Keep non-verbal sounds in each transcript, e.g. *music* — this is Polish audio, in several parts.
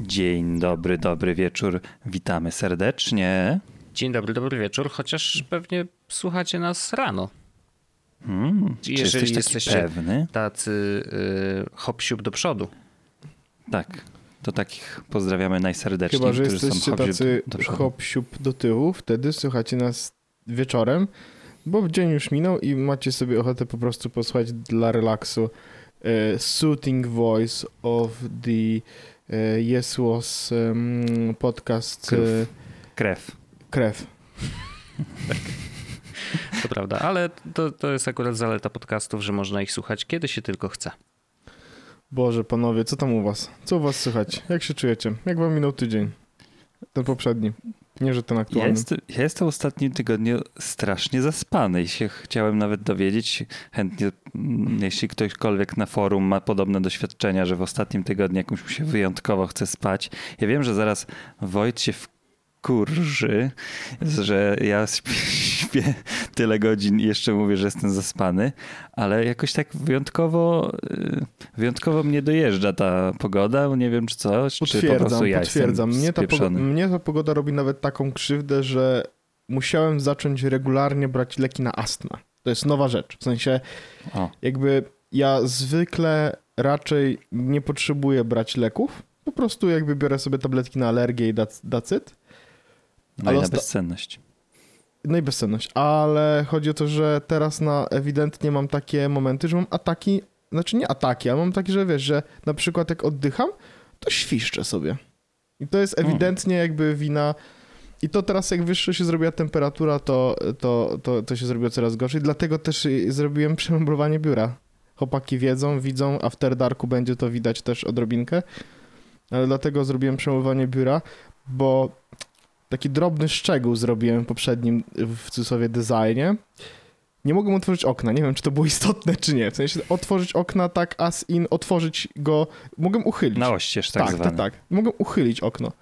Dzień dobry, dobry wieczór. Witamy serdecznie. Dzień dobry, dobry wieczór, chociaż pewnie słuchacie nas rano. Hmm, czy Jeżeli jesteś jesteście pewny? tacy y, hop do przodu. Tak. To takich pozdrawiamy najserdeczniej, Chyba, że którzy jesteście są hop tacy do przodu. hop do tyłu, wtedy słuchacie nas wieczorem, bo dzień już minął i macie sobie ochotę po prostu posłuchać dla relaksu e, soothing voice of the e, Yes Was podcast e, Krew. Krew. Krew. *laughs* To prawda, ale to, to jest akurat zaleta podcastów, że można ich słuchać kiedy się tylko chce. Boże, panowie, co tam u was? Co u was słychać? Jak się czujecie? Jak wam minął tydzień? Ten poprzedni. Nie, że ten Ja, aktualny. jest, ja jestem w ostatnim tygodniu strasznie zaspany i się chciałem nawet dowiedzieć chętnie, mm, jeśli ktośkolwiek na forum ma podobne doświadczenia, że w ostatnim tygodniu jakimś mu się wyjątkowo chce spać. Ja wiem, że zaraz Wojt się wkurzy, że ja *laughs* śpię, tyle godzin i jeszcze mówię, że jestem zaspany, ale jakoś tak wyjątkowo, y, wyjątkowo mnie dojeżdża ta pogoda. Nie wiem, czy coś, czy po prostu ja potwierdzam. Mnie ta, pogo- spieprzony. mnie ta pogoda robi nawet taką krzywdę, że musiałem zacząć regularnie brać leki na astmę. To jest nowa rzecz. W sensie, O. jakby ja zwykle raczej nie potrzebuję brać leków. Po prostu jakby biorę sobie tabletki na alergię i dac- that's it. No Ale i na bezsenność. No i bezsenność. Ale chodzi o to, że teraz na ewidentnie mam takie momenty, że mam ataki, znaczy nie ataki, ale mam takie, że wiesz, że na przykład jak oddycham, to świszczę sobie. I to jest Hmm. ewidentnie jakby wina. I to teraz jak wyższa się zrobiła temperatura, to, to, to, to się zrobiło coraz gorzej. Dlatego też zrobiłem przemeblowanie biura. Chłopaki wiedzą, widzą, a w Darku będzie to widać też odrobinkę. Ale dlatego zrobiłem przemeblowanie biura, bo taki drobny szczegół zrobiłem w poprzednim, w cudzysłowie, designie. Nie mogłem otworzyć okna. Nie wiem, czy to było istotne, czy nie. W sensie otworzyć okna tak as in, otworzyć go. Mogłem uchylić. Na oścież tak, tak, zwane. tak, tak. Mogłem uchylić okno.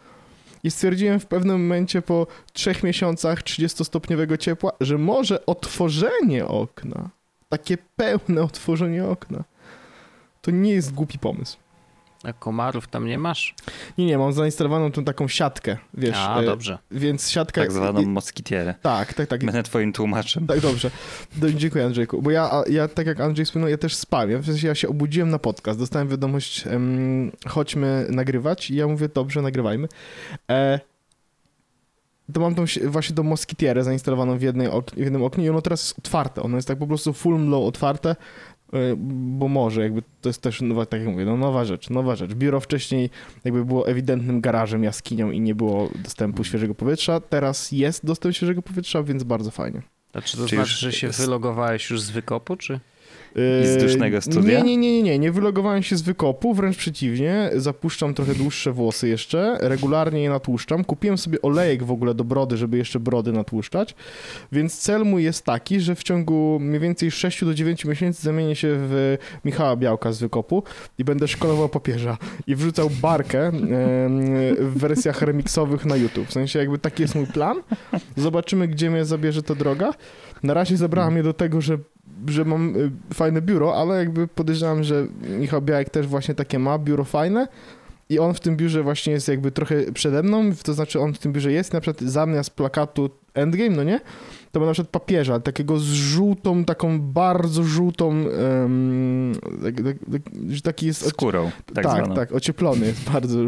I stwierdziłem w pewnym momencie po trzech miesiącach 30-stopniowego ciepła, że może otworzenie okna, takie pełne otworzenie okna, to nie jest głupi pomysł. A komarów tam nie masz? Nie, nie, mam zainstalowaną tą taką siatkę, wiesz. A, e, dobrze. Więc siatka... Tak zwaną moskitierę. Tak, tak, tak. Będę twoim tłumaczem. Tak, dobrze. Do, dziękuję Andrzejku. Bo ja, ja, tak jak Andrzej wspomniał, ja też spałem. W sensie ja się obudziłem na podcast. Dostałem wiadomość, em, chodźmy nagrywać. I ja mówię, dobrze, nagrywajmy. E, to mam tą właśnie tą moskitierę zainstalowaną w, jednej ok- w jednym oknie i ono teraz jest otwarte. Ono jest tak po prostu full low otwarte, bo może, jakby to jest też nowa, tak jak mówię, no nowa rzecz, nowa rzecz. Biuro wcześniej jakby było ewidentnym garażem, jaskinią i nie było dostępu świeżego powietrza. Teraz jest dostęp świeżego powietrza, więc bardzo fajnie. A czy to Czy znaczy, już że się jest- wylogowałeś już z wykopu, czy? I z dusznego Yy, studia? Nie, nie, nie, nie, nie, nie wylogowałem się z wykopu, wręcz przeciwnie, zapuszczam trochę dłuższe włosy jeszcze, regularnie je natłuszczam, kupiłem sobie olejek w ogóle do brody, żeby jeszcze brody natłuszczać, więc cel mój jest taki, że w ciągu mniej więcej 6 do 9 miesięcy zamienię się w Michała Białka z wykopu i będę szkolował papieża i wrzucał barkę w wersjach remiksowych na YouTube, w sensie jakby taki jest mój plan, zobaczymy gdzie mnie zabierze ta droga, na razie zabrała mnie do tego, że że mam y, fajne biuro, ale jakby podejrzewam, że Michał Białek też właśnie takie ma, biuro fajne i on w tym biurze właśnie jest jakby trochę przede mną, to znaczy on w tym biurze jest, na przykład zamiast plakatu Endgame, no nie? To ma na przykład papieża, takiego z żółtą, taką bardzo żółtą, um, tak, tak, tak, że taki jest... Skórą, tak, tak, zwaną. tak, ocieplony jest bardzo,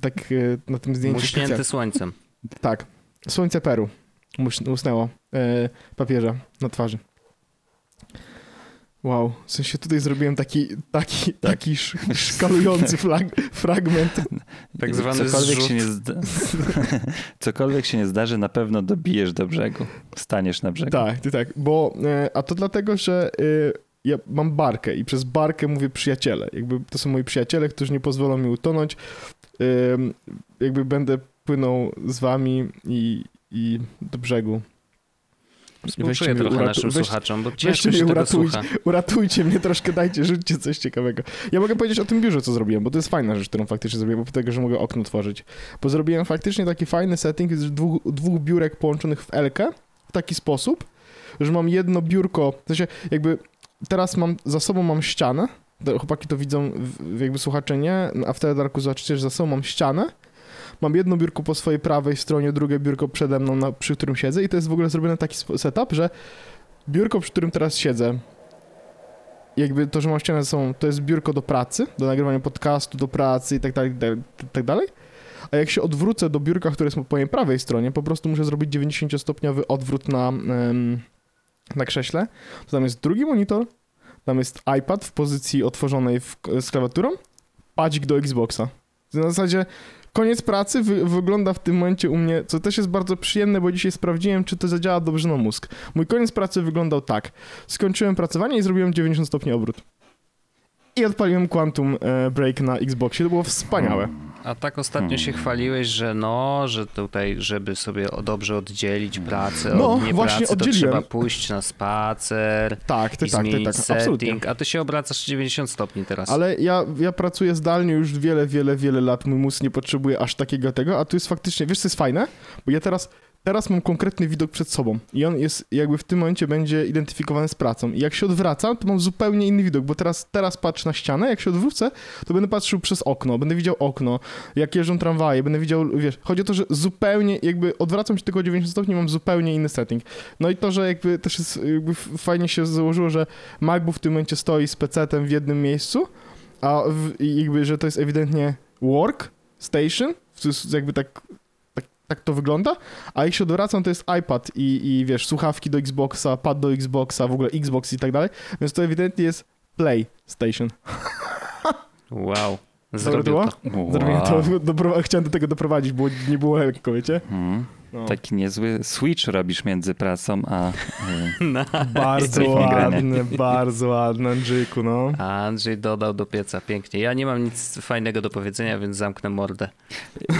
tak e, na tym zdjęciu. Muśnięty specjalnie. słońcem. Tak, słońce Peru Mus- usnęło e, papieża na twarzy. Wow, w sensie tutaj zrobiłem taki, taki, taki sz, szkalujący flag, fragment. Tak zwany Cokolwiek zrzut. się, nie zda... *laughs* Cokolwiek się nie zdarzy, na pewno dobijesz do brzegu. Staniesz na brzegu. Tak, ty tak, bo, e, a to dlatego, że e, ja mam barkę i przez barkę mówię przyjaciele. Jakby to są moi przyjaciele, którzy nie pozwolą mi utonąć. Jakby będę płynął z wami i, i do brzegu. Współczuję trochę naszym weź- słuchaczom, bo ciężko mnie, się tego uratujcie, uratujcie mnie troszkę, dajcie, rzućcie coś ciekawego. Ja mogę powiedzieć o tym biurze, co zrobiłem, bo to jest fajna rzecz, którą faktycznie zrobiłem, bo tego, że mogę okno tworzyć. Bo zrobiłem faktycznie taki fajny setting z dwóch, dwóch biurek połączonych w Elkę w taki sposób, że mam jedno biurko, w sensie jakby teraz mam, za sobą mam ścianę, chłopaki to widzą, jakby słuchacze nie, a w Teledarku zobaczycie, że za sobą mam ścianę, mam jedno biurko po swojej prawej stronie, drugie biurko przede mną, na, przy którym siedzę i to jest w ogóle zrobione taki setup, że biurko, przy którym teraz siedzę, jakby to, że mam ścianę sobą, to jest biurko do pracy, do nagrywania podcastu, do pracy i tak dalej, tak, tak dalej. A jak się odwrócę do biurka, które jest po mojej prawej stronie, po prostu muszę zrobić 90-stopniowy odwrót na, na krześle. To tam jest drugi monitor, tam jest iPad w pozycji otworzonej w, z klawiaturą, padzik do Xboxa. W zasadzie koniec pracy wy, wygląda w tym momencie u mnie, co też jest bardzo przyjemne, bo dzisiaj sprawdziłem, czy to zadziała dobrze na mózg. Mój koniec pracy wyglądał tak. Skończyłem pracowanie i zrobiłem 90 stopni obrót. I odpaliłem Quantum e, Break na Xboxie. To było wspaniałe. A tak ostatnio się chwaliłeś, że no, że tutaj, żeby sobie dobrze oddzielić pracę No, od właśnie niepracy, to oddzieliłem. trzeba pójść na spacer Tak, ty, i tak, ty, zmienić tak, absolutnie. setting, a ty się obracasz 90 stopni teraz. Ale ja, ja pracuję zdalnie już wiele, wiele, wiele lat. Mój mózg nie potrzebuje aż takiego tego, a tu jest faktycznie, wiesz co jest fajne? Bo ja teraz, teraz mam konkretny widok przed sobą i on jest jakby w tym momencie będzie identyfikowany z pracą. I jak się odwracam, to mam zupełnie inny widok, bo teraz, teraz patrzę na ścianę, jak się odwrócę, to będę patrzył przez okno, będę widział okno, jak jeżdżą tramwaje, będę widział, wiesz, chodzi o to, że zupełnie jakby odwracam się tylko o 90 stopni, mam zupełnie inny setting. No i to, że jakby też jest, jakby fajnie się założyło, że MacBook w tym momencie stoi z PC-tem w jednym miejscu, a w, jakby, że to jest ewidentnie work station, to jest jakby tak, tak, to wygląda, a jak się odwracam, to jest iPad i, i wiesz, słuchawki do Xboxa, pad do Xboxa, w ogóle Xbox i tak dalej, więc to ewidentnie jest play station. Wow, zrobił to. Zrobiłem to, dopro- chciałem do tego doprowadzić, bo nie było lekko, wiecie? Mm. No. Taki niezły switch robisz między pracą a... *laughs* No. Bardzo ładne, bardzo ładne, Andrzejku, no. A Andrzej dodał do pieca, pięknie. Ja nie mam nic fajnego do powiedzenia, więc zamknę mordę.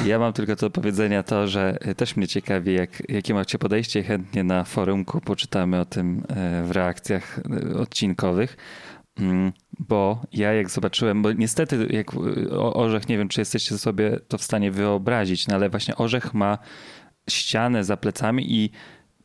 Ja mam tylko do powiedzenia to, że też mnie ciekawi, jak, jakie macie podejście. Chętnie na forumku poczytamy o tym e, w reakcjach e, odcinkowych. Mm, Bo ja jak zobaczyłem, bo niestety jak o- Orzech, nie wiem czy jesteście sobie to w stanie wyobrazić, no ale właśnie Orzech ma ścianę za plecami i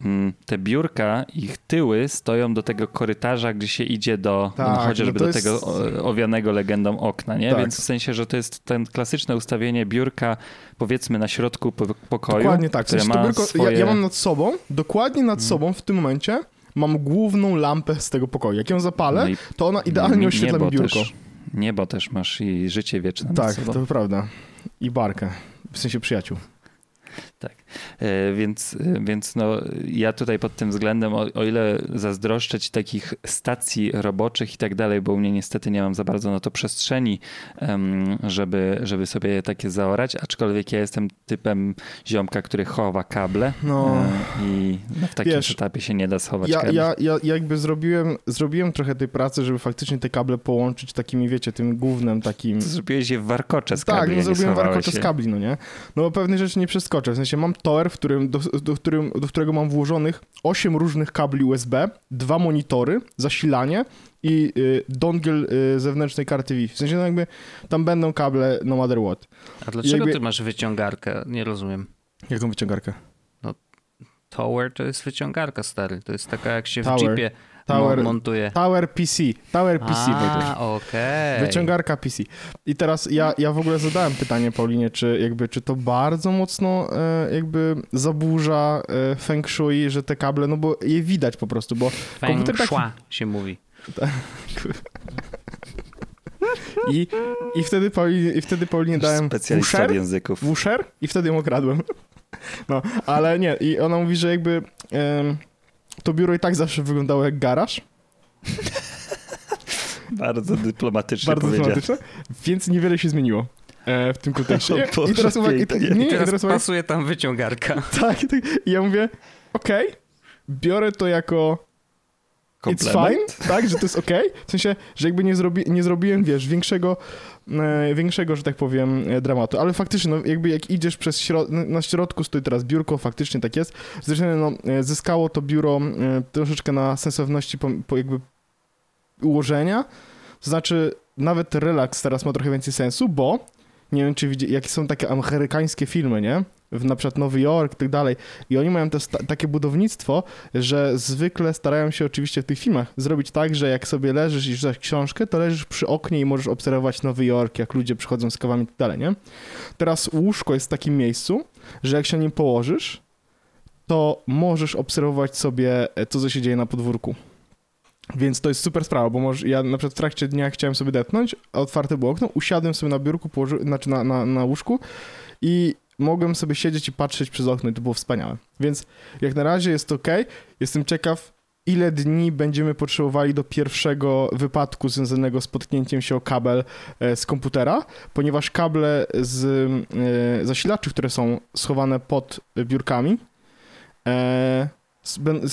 mm, te biurka, ich tyły stoją do tego korytarza, gdzie się idzie do, Tak, no, no chociażby to do jest- tego owianego legendą okna, nie? Tak. Więc w sensie, że to jest ten klasyczne ustawienie biurka powiedzmy na środku po- pokoju, Dokładnie tak. W sensie ma biurko, swoje... Ja, ja mam nad sobą, dokładnie nad sobą w tym momencie mam główną lampę z tego pokoju. Jak ją zapalę, No to ona idealnie nie- oświetla mi biurko. Też, niebo też masz i życie wieczne nad Tak, to prawda. I barkę. W sensie przyjaciół. E, Więc, e, więc no, ja tutaj pod tym względem, o, o ile zazdroszczę ci takich stacji roboczych i tak dalej, bo u mnie niestety nie mam za bardzo na to przestrzeni, żeby, żeby sobie takie zaorać, aczkolwiek ja jestem typem ziomka, który chowa kable No. e, i no, w takim Wiesz, etapie się nie da schować Ja, kabli. ja, ja jakby zrobiłem, zrobiłem trochę tej pracy, żeby faktycznie te kable połączyć takimi, wiecie, tym głównym takim... Zrobiłeś je w warkocze z Tak, kabli, no a nie zrobiłem warkocze z kabli, no nie? No bo pewne rzeczy nie przeskoczę. W sensie mam tower, w którym, do, do, którym, do którego mam włożonych 8 różnych kabli USB, dwa monitory, zasilanie i y, dongle y, zewnętrznej karty Wi-Fi. W sensie no jakby tam będą kable no matter what. A dlaczego Jakby- ty masz wyciągarkę? Nie rozumiem. Jaką wyciągarkę? Tower to jest wyciągarka, stary. To jest taka, jak się w Tower. jeepie Tower, mo- montuje. tower PC. Tower PC. A, okej. Wyciągarka PC. I teraz ja, ja w ogóle zadałem pytanie Paulinie, czy jakby, czy to bardzo mocno e, jakby zaburza e, feng shui, że te kable, no bo je widać po prostu, bo Feng komputer taki- shui się mówi. i, i wtedy Paulinie, i wtedy Paulinie dałem wusher, języków. wusher i wtedy ją okradłem. No, ale nie, i ona mówi, że jakby to biuro i tak zawsze wyglądało jak garaż, *laughs* Bardzo dyplomatycznie bardzo powiedziane. dyplomatyczne, więc niewiele się zmieniło. e, W tym kontekście. *laughs* O Boże, I teraz uwaga, i, nie, i Teraz teraz pasuje tam wyciągarka. Tak, tak. I ja mówię, okej, biorę to jako it's Komplement? fine, tak, że to jest okej. W sensie, że jakby nie, zrobi, nie zrobiłem, wiesz, większego e, większego, że tak powiem, e, dramatu. Ale faktycznie, no, jakby jak idziesz przez środ na środku stoi teraz biurko, faktycznie tak jest. Zresztą no, e, zyskało to biuro e, troszeczkę na sensowności po, po jakby ułożenia. Znaczy, nawet relaks teraz ma trochę więcej sensu, bo nie wiem, czy widzi, jakie są takie amerykańskie filmy, nie? W na przykład Nowy Jork i tak dalej. I oni mają też ta, takie budownictwo, że zwykle starają się oczywiście w tych filmach zrobić tak, że jak sobie leżysz i czytasz książkę, to leżysz przy oknie i możesz obserwować Nowy Jork, jak ludzie przychodzą z kawami i tak dalej, nie? Teraz łóżko jest w takim miejscu, że jak się nim położysz, to możesz obserwować sobie, e, co, co się dzieje na podwórku. Więc to jest super sprawa, bo może, ja na przykład w trakcie dnia chciałem sobie detnąć, a otwarte było okno, usiadłem sobie na biurku, położy, znaczy na, na, na łóżku i mogłem sobie siedzieć i patrzeć przez okno i to było wspaniałe. Więc jak na razie jest ok. Jestem ciekaw, ile dni będziemy potrzebowali do pierwszego wypadku związanego z potknięciem się o kabel e, z komputera, ponieważ kable z e, zasilaczy, które są schowane pod biurkami, e,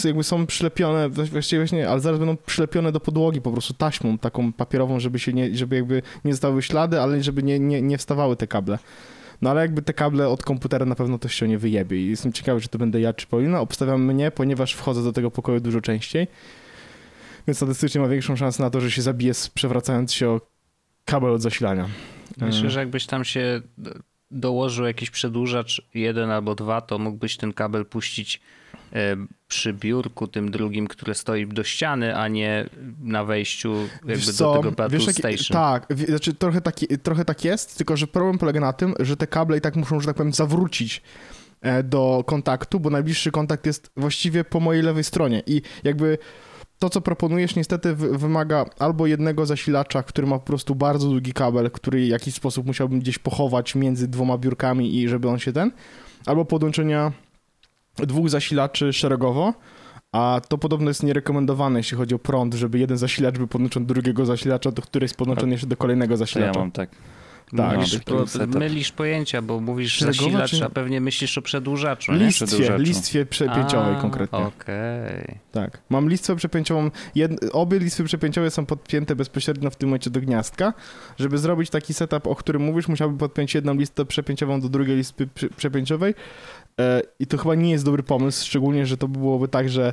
jakby są przylepione, właściwie właśnie, ale zaraz będą przylepione do podłogi po prostu taśmą taką papierową, żeby się nie, żeby jakby nie zostały ślady, ale żeby nie, nie, nie wstawały te kable. No ale jakby te kable od komputera na pewno to się nie wyjebie i jestem ciekawy, czy to będę ja czy Paulina. Obstawiam mnie, ponieważ wchodzę do tego pokoju dużo częściej, więc statystycznie ma większą szansę na to, że się zabije przewracając się o kabel od zasilania. Myślę, E, że jakbyś tam się dołożył jakiś przedłużacz, jeden albo dwa, to mógłbyś ten kabel puścić e, przy biurku tym drugim, które stoi do ściany, a nie na wejściu jakby do tego Battle wiesz, Station. Tak, znaczy trochę tak, trochę tak jest, tylko że problem polega na tym, że te kable i tak muszą, że tak powiem, zawrócić e, do kontaktu, bo najbliższy kontakt jest właściwie po mojej lewej stronie i jakby to, co proponujesz, niestety wy- wymaga albo jednego zasilacza, który ma po prostu bardzo długi kabel, który w jakiś sposób musiałbym gdzieś pochować między dwoma biurkami i żeby on się ten, albo podłączenia dwóch zasilaczy szeregowo, a to podobno jest nierekomendowane, jeśli chodzi o prąd, żeby jeden zasilacz był podłączony do drugiego zasilacza, do której jest podłączony jeszcze do kolejnego To ja zasilacza. mam tak. Tak, setup. mylisz pojęcia, bo mówisz Szeregowa zasilacz, czy- a pewnie myślisz o przedłużaczu, nie? Listwie, Przedłużaczu. listwie przepięciowej A, konkretnie. Okej. Tak. Mam listwę przepięciową. Jed... Obie listwy przepięciowe są podpięte bezpośrednio w tym momencie do gniazdka. Żeby zrobić taki setup, o którym mówisz, musiałbym podpiąć jedną listę przepięciową do drugiej listy przepięciowej. E, I to chyba nie jest dobry pomysł, szczególnie, że to byłoby tak, że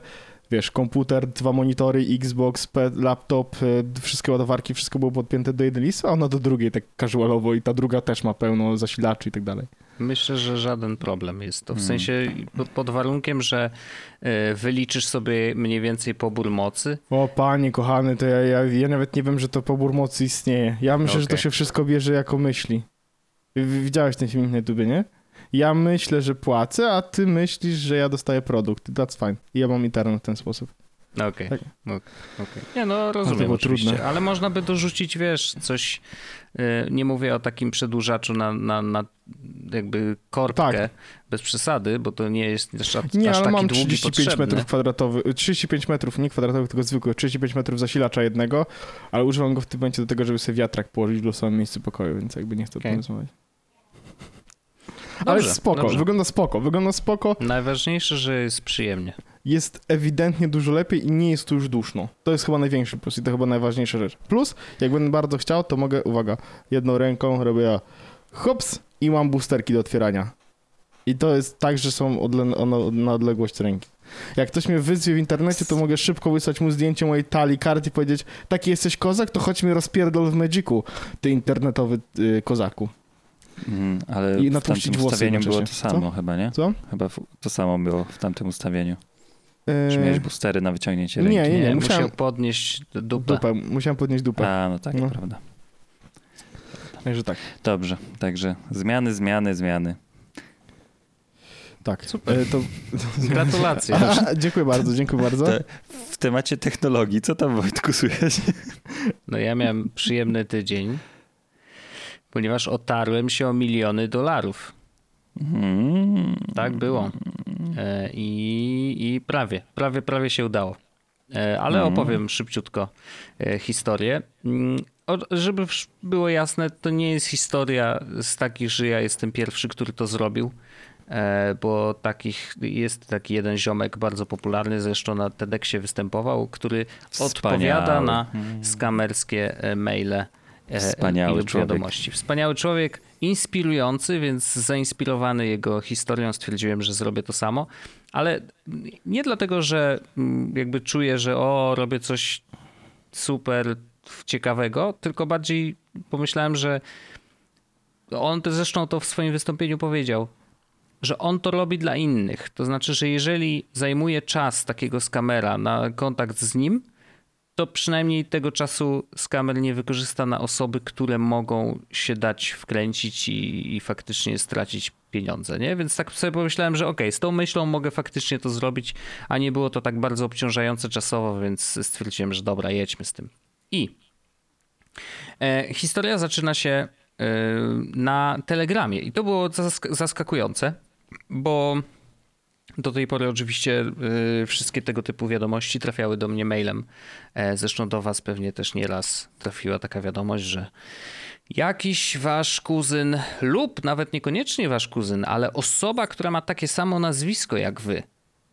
wiesz, komputer, dwa monitory, Xbox, laptop, e, wszystkie ładowarki, wszystko było podpięte do jednej listy, a ona do drugiej tak casualowo i ta druga też ma pełno zasilaczy i tak dalej. Myślę, że żaden problem jest to. W Hmm. sensie pod- warunkiem, że e, wyliczysz sobie mniej więcej pobór mocy. O panie kochany, to ja, ja, ja nawet nie wiem, że to pobór mocy istnieje. Ja myślę, że to się wszystko bierze jako myśli. Widziałeś ten film na YouTubie, nie? Ja myślę, że płacę, a ty myślisz, że ja dostaję produkt. That's fine. I ja mam internet w ten sposób. Okej. Tak. Ok- okej. Nie no, rozumiem oczywiście. trudne. Ale można by dorzucić, wiesz, coś, e, nie mówię o takim przedłużaczu na, na, na jakby korbkę, Tak. bez przesady, bo to nie jest aż, Nie, aż taki mam długi 35 potrzebny. metrów kwadratowych, 35 metrów, nie kwadratowych, tylko zwykłych, 35 metrów zasilacza jednego, ale używam go w tym momencie do tego, żeby sobie wiatrak położyć w losowym miejscu pokoju, więc jakby nie chcę okay. rozmawiać. Ale Dobrze, spoko, dobrze. wygląda spoko, wygląda spoko. Najważniejsze, że jest przyjemnie. jest ewidentnie dużo lepiej i nie jest tu już duszno. To jest chyba największy plus i to chyba najważniejsza rzecz. Plus, jak będę bardzo chciał, to mogę, uwaga, jedną ręką robię ja hops i mam boosterki do otwierania. I to jest tak, że są odle- ono- na odległość ręki. Jak ktoś mnie wyzwie w internecie, to mogę szybko wysłać mu zdjęcie mojej talii kart i powiedzieć, taki jesteś kozak, to chodź mi rozpierdol w Magicu, ty internetowy y, kozaku. Mhm, ale I w tamtym ustawieniu było to samo chyba, nie? Co? Chyba to samo było w tamtym ustawieniu. Czy Eee, miałeś boostery na wyciągnięcie nie, ręki? nie, Nie, musiałem- musiał podnieść dupę. dupę, musiałem podnieść dupę. A, no tak, No. prawda. Także tak. Dobrze, także zmiany, zmiany, zmiany. Tak. Super. E, to... *laughs* Gratulacje. A, dziękuję bardzo, dziękuję bardzo. Te- W temacie technologii, co tam Wojtku słychać? No ja miałem przyjemny tydzień, ponieważ otarłem się o miliony dolarów. Mm. Tak było. E, I, I prawie, prawie, prawie się udało. E, Ale Mhm. opowiem szybciutko e, historię. Mm, o- Żeby było jasne, to nie jest historia z takich, że ja jestem pierwszy, który to zrobił, bo takich jest taki jeden ziomek bardzo popularny, zresztą na TEDxie występował, który odpowiada Wspaniały. na Mm. skamerskie maile Wspaniały ilość człowiek. wiadomości. Wspaniały człowiek, inspirujący, więc zainspirowany jego historią stwierdziłem, że zrobię to samo. Ale nie dlatego, że mm, jakby czuję, że o, robię coś super ciekawego, tylko bardziej pomyślałem, że on też zresztą to w swoim wystąpieniu powiedział, że on to robi dla innych. To znaczy, że jeżeli zajmuje czas takiego skamera na kontakt z nim, to przynajmniej tego czasu skamer nie wykorzysta na osoby, które mogą się dać wkręcić i, i faktycznie stracić pieniądze, nie? Więc tak sobie pomyślałem, że okay, z tą myślą mogę faktycznie to zrobić, a nie było to tak bardzo obciążające czasowo, więc stwierdziłem, że dobra, jedźmy z tym. I e, historia zaczyna się e, na Telegramie i to było zask zaskakujące, bo do tej pory oczywiście y, wszystkie tego typu wiadomości trafiały do mnie mailem. E, zresztą do was pewnie też nieraz trafiła taka wiadomość, że jakiś wasz kuzyn lub nawet niekoniecznie wasz kuzyn, ale osoba, która ma takie samo nazwisko jak wy,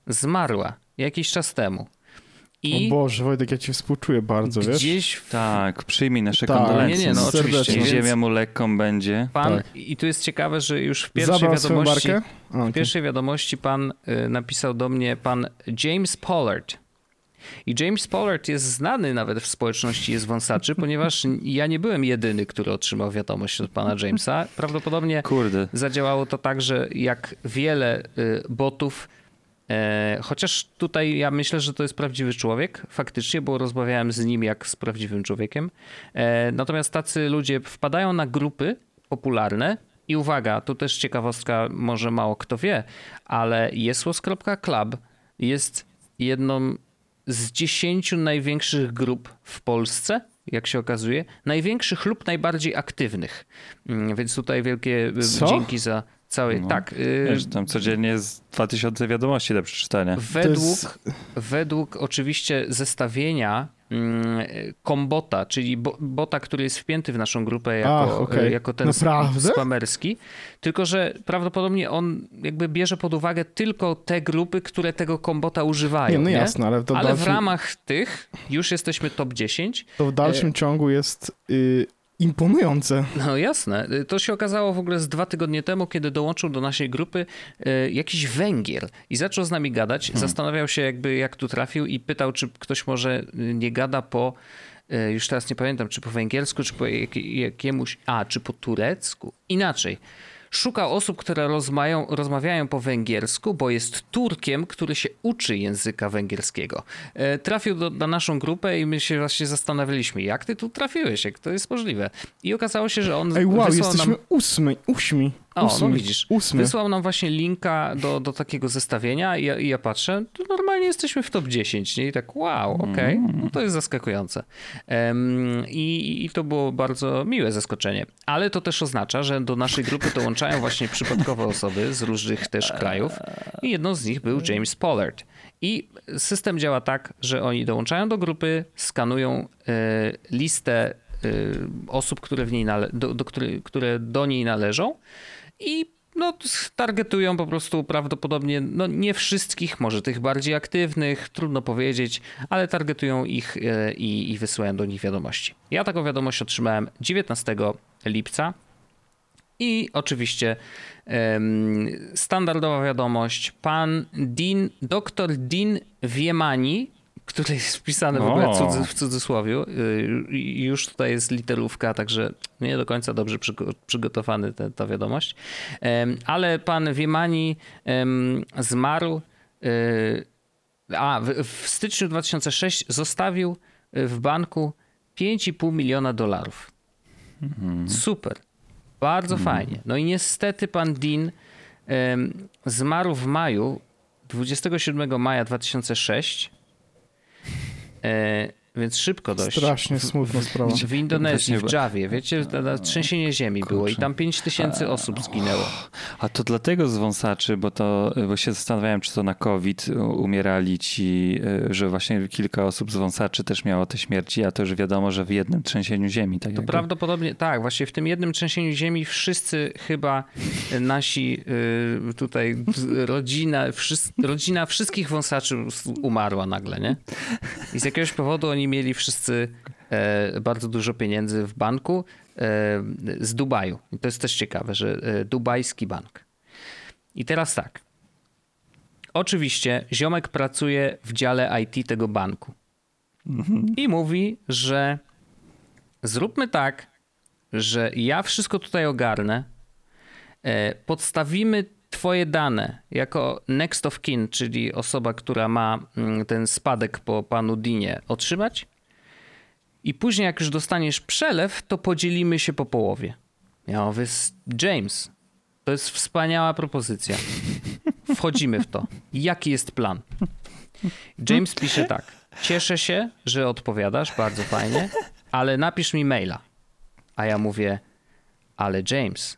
zmarła jakiś czas temu. I o Boże, Wojtek, ja ci współczuję bardzo, gdzieś wiesz? W... Tak, przyjmij nasze tak. kondolencje. Nie, nie, no oczywiście. Więc ziemia mu lekką będzie. Pan, tak. I tu jest ciekawe, że już w pierwszej Zabrał wiadomości... A, okay. W pierwszej wiadomości pan y, napisał do mnie pan James Pollard. I James Pollard jest znany nawet w społeczności jest wąsaczy, ponieważ *laughs* ja nie byłem jedyny, który otrzymał wiadomość od pana Jamesa. Prawdopodobnie Kurde. zadziałało to tak, że jak wiele y, botów chociaż tutaj ja myślę, że to jest prawdziwy człowiek, faktycznie, bo rozmawiałem z nim jak z prawdziwym człowiekiem. E, natomiast tacy ludzie wpadają na grupy popularne i uwaga, tu też ciekawostka, może mało kto wie, ale jesłos.club jest jedną z dziesięciu największych grup w Polsce, jak się okazuje, największych lub najbardziej aktywnych. Mm, więc tutaj wielkie Co? dzięki za całej. No. Tak. Y, Wiesz, tam codziennie jest 2000 wiadomości do przeczytania. Według, jest... według oczywiście zestawienia kombota, mm, czyli bota, który jest wpięty w naszą grupę jako, Ach, okay. jako ten Naprawdę? spamerski. Tylko, że prawdopodobnie on jakby bierze pod uwagę tylko te grupy, które tego kombota używają. Nie, no jasne, ale, ale dalszym... w ramach tych już jesteśmy top 10. To w dalszym e... ciągu jest... Y imponujące. No jasne. To się okazało w ogóle z dwa tygodnie temu, kiedy dołączył do naszej grupy e, jakiś Węgier i zaczął z nami gadać. Hmm. Zastanawiał się jakby jak tu trafił i pytał, czy ktoś może e, nie gada po e, już teraz nie pamiętam, czy po węgiersku, czy po jak, jakiemuś, a, czy po turecku. Inaczej szukał osób, które rozmawiają, rozmawiają po węgiersku, bo jest Turkiem, który się uczy języka węgierskiego. E, trafił do, na naszą grupę i my się właśnie zastanawialiśmy, jak ty tu trafiłeś, jak to jest możliwe. I okazało się, że on Ej, wow, jesteśmy nam... ósmy. O, ósmy, no widzisz. Ósmy. Wysłał nam właśnie linka do, do takiego zestawienia i ja, i ja patrzę, to normalnie jesteśmy w top 10, nie? I tak wow, okej, okay. Mm. no to jest zaskakujące. Um, i, I to było bardzo miłe zaskoczenie. Ale to też oznacza, że do naszej grupy dołączają właśnie przypadkowe osoby z różnych też krajów i jedną z nich był James Pollard. I system działa tak, że oni dołączają do grupy, skanują y, listę y, osób, które, w niej nale- do, do, które, które do niej należą i no, targetują po prostu prawdopodobnie, no nie wszystkich, może tych bardziej aktywnych, trudno powiedzieć, ale targetują ich e, i, i wysyłają do nich wiadomości. Ja taką wiadomość otrzymałem 19 lipca i oczywiście um, standardowa wiadomość, pan Dean, dr Dean Wiemani, który jest wpisany w ogóle cudzy, w cudzysłowie. Y, już tutaj jest literówka, także nie do końca dobrze przygotowany te, ta wiadomość. Ale pan Wiemani zmarł, y, a w, w styczniu 2006 zostawił w banku 5,5 miliona dolarów. Mhm. Super. Bardzo mhm. fajnie. No i niestety pan Dean zmarł w maju, 27 maja 2006 E, więc szybko dość. Strasznie smutna sprawa. W Indonezji, w Jawie, wiecie, trzęsienie ziemi Kurczę. było i tam 5 tysięcy osób zginęło. A to dlatego z wąsaczy, bo to, bo się zastanawiałem, czy to na COVID umierali ci, e, że właśnie kilka osób z wąsaczy też miało te śmierci, a to już wiadomo, że w jednym trzęsieniu ziemi. Tak to jakby. prawdopodobnie, tak, właśnie w tym jednym trzęsieniu ziemi wszyscy chyba nasi e, tutaj rodzina, wszyscy, rodzina wszystkich wąsaczy umarła nagle, nie? I z jakiegoś powodu oni mieli wszyscy e, bardzo dużo pieniędzy w banku e, z Dubaju. I to jest też ciekawe, że e, dubajski bank. I teraz tak. Oczywiście ziomek pracuje w dziale IT tego banku. I mówi, że zróbmy tak, że ja wszystko tutaj ogarnę, podstawimy twoje dane jako next of kin, czyli osoba, która ma mm, ten spadek po panu Dinie otrzymać i później jak już dostaniesz przelew, to podzielimy się po połowie. Ja mówię, James, to jest wspaniała propozycja. Wchodzimy w to. Jaki jest plan? James pisze tak. Cieszę się, że odpowiadasz, bardzo fajnie, ale napisz mi maila. A ja mówię, ale James,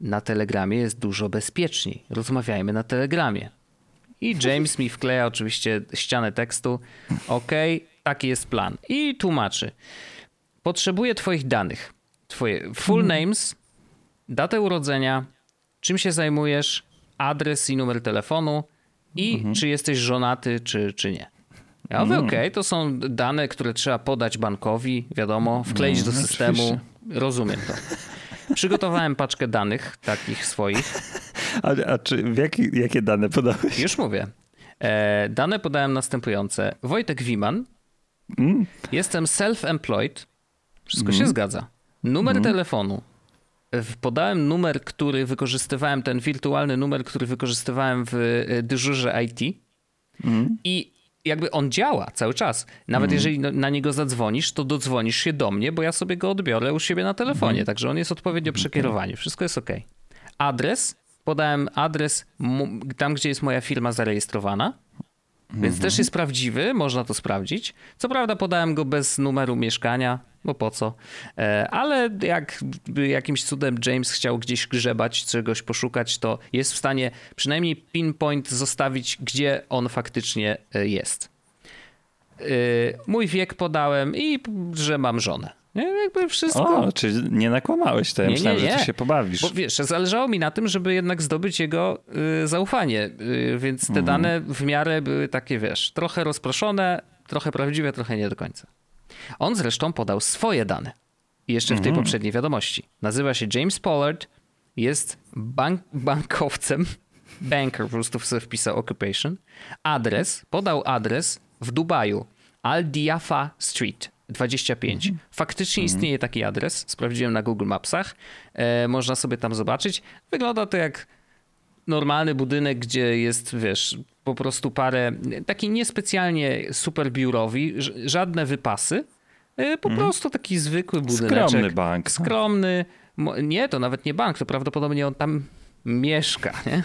na Telegramie jest dużo bezpieczniej. Rozmawiajmy na Telegramie. I James mi wkleja oczywiście ścianę tekstu. OK, taki jest plan. I tłumaczy. Potrzebuję Twoich danych. Twoje full names, datę urodzenia, czym się zajmujesz, adres i numer telefonu i czy jesteś żonaty, czy, czy nie. Ja mówię, okej, to są dane, które trzeba podać bankowi, wiadomo, wkleić do systemu. Rozumiem to. *laughs* Przygotowałem paczkę danych takich swoich. *laughs* A, a czy, jakie dane podałeś? Już mówię. E, dane podałem następujące. Wojtek Wiman. Jestem self-employed. Wszystko się zgadza. Numer telefonu. W- Podałem numer, który wykorzystywałem, ten wirtualny numer, który wykorzystywałem w e, dyżurze IT. I jakby on działa cały czas. Nawet jeżeli no- na niego zadzwonisz, to dodzwonisz się do mnie, bo ja sobie go odbiorę u siebie na telefonie. Także on jest odpowiednio przekierowany. Wszystko jest ok. Adres. Podałem adres tam, gdzie jest moja firma zarejestrowana. Więc też jest prawdziwy, można to sprawdzić. Co prawda podałem go bez numeru mieszkania, bo po co. E, Ale jakby jakimś cudem James chciał gdzieś grzebać, czegoś poszukać, to jest w stanie przynajmniej pinpoint zostawić, gdzie on faktycznie e, jest. E, Mój wiek podałem i że mam żonę. Nie, Jakby wszystko. O, czy nie nakłamałeś to? Ja Nie, myślałem, nie, że nie. ty się pobawisz. Bo wiesz, zależało mi na tym, żeby jednak zdobyć jego y, zaufanie, y, więc te dane w miarę były takie, wiesz, trochę rozproszone, trochę prawdziwe, trochę nie do końca. On zresztą podał swoje dane. Jeszcze w tej poprzedniej wiadomości. Nazywa się James Pollard, jest bank, bankowcem, *laughs* banker po prostu sobie wpisał occupation, adres, podał adres w Dubaju, Al Diafa Street 25. Faktycznie istnieje taki adres, sprawdziłem na Google Mapsach, e, można sobie tam zobaczyć. Wygląda to jak normalny budynek, gdzie jest, wiesz, po prostu parę, taki niespecjalnie super biurowi, żadne wypasy, e, po prostu taki zwykły budyneczek. Skromny bank. Skromny. Mo- Nie, to nawet nie bank, to prawdopodobnie on tam mieszka. Nie?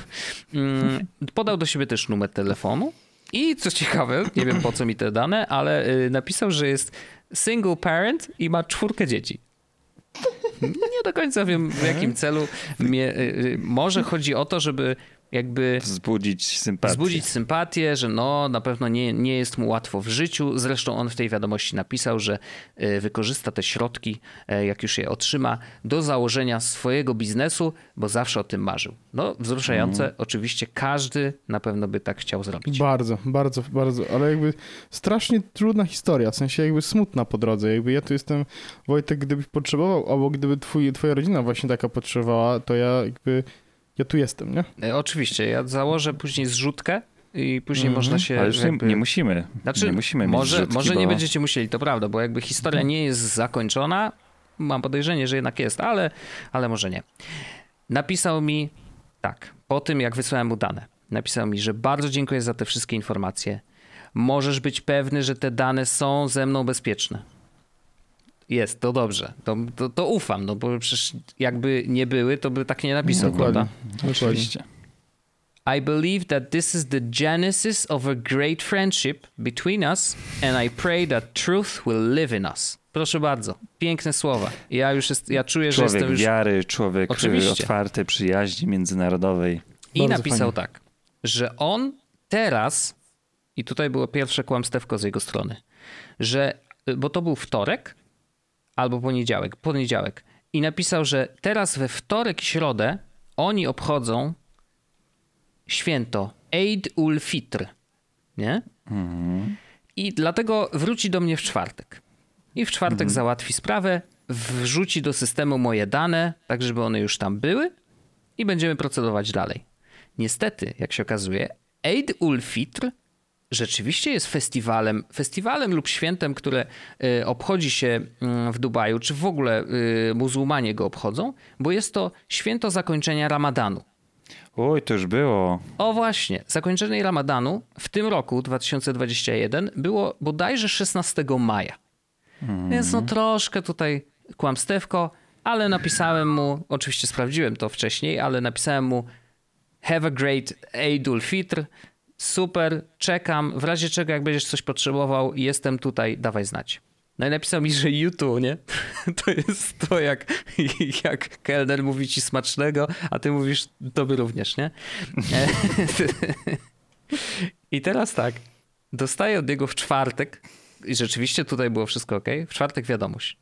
Mm, Podał do siebie też numer telefonu i co ciekawe, nie wiem po co mi te dane, ale y, napisał, że jest single parent i ma czwórkę dzieci. Nie do końca wiem w jakim celu. Mnie, y, y, może chodzi o to, żeby jakby Wzbudzić sympatię. wzbudzić sympatię, że no na pewno nie, nie jest mu łatwo w życiu. Zresztą on w tej wiadomości napisał, że e, wykorzysta te środki, e, jak już je otrzyma, do założenia swojego biznesu, bo zawsze o tym marzył. No wzruszające, oczywiście każdy na pewno by tak chciał zrobić. Bardzo, bardzo, bardzo, ale jakby strasznie trudna historia, w sensie jakby smutna po drodze. Jakby ja tu jestem, Wojtek, gdybyś potrzebował, albo gdyby twój, twoja rodzina właśnie taka potrzebowała, to ja jakby, ja tu jestem, nie? E, Oczywiście, ja założę później zrzutkę i później Mhm. można się... Ale już nie, jakby- nie musimy. Znaczy, nie musimy mieć może, zrzutki, może nie bo- będziecie musieli, to prawda, bo jakby historia nie jest zakończona. Mam podejrzenie, że jednak jest, ale, ale może nie. Napisał mi tak, po tym jak wysłałem mu dane. Napisał mi, że bardzo dziękuję za te wszystkie informacje. Możesz być pewny, że te dane są ze mną bezpieczne. Jest, to dobrze. To, to, to ufam, no bo przecież jakby nie były, to by tak nie napisał, Dokładnie. prawda? Oczywiście. I believe that this is the genesis of a great friendship between us, and I pray that truth will live in us. Proszę bardzo, piękne słowa. Ja już jest, ja czuję, że Człowiek jestem już. wiary, człowiek Oczywiście. otwarty, przyjaźni międzynarodowej. I Bardzo napisał fajnie. tak, że on teraz, i tutaj było pierwsze kłamstewko z jego strony, że, bo to był wtorek albo poniedziałek, poniedziałek. I napisał, że teraz we wtorek środę oni obchodzą święto Eid ul Fitr. Nie? I dlatego wróci do mnie w czwartek. i w czwartek załatwi sprawę, wrzuci do systemu moje dane, tak żeby one już tam były i będziemy procedować dalej. Niestety, jak się okazuje, Eid ul-Fitr rzeczywiście jest festiwalem, festiwalem lub świętem, które y, obchodzi się mm, w Dubaju, czy w ogóle y, muzułmanie go obchodzą, bo jest to święto zakończenia Ramadanu. Oj, to już było. O właśnie, zakończenie Ramadanu w tym roku 2021 było bodajże 16 maja. Więc no troszkę tutaj kłamstewko, ale napisałem mu, oczywiście sprawdziłem to wcześniej, ale napisałem mu have a great Eid ul-Fitr, super, czekam, w razie czego jak będziesz coś potrzebował, jestem tutaj, dawaj znać. No i napisał mi, że YouTube, nie? *laughs* To jest to, jak, *laughs* jak kelner mówi ci smacznego, a ty mówisz tobie również, nie? *laughs* I teraz tak, dostaję od niego w czwartek, i rzeczywiście tutaj było wszystko ok, w czwartek wiadomość.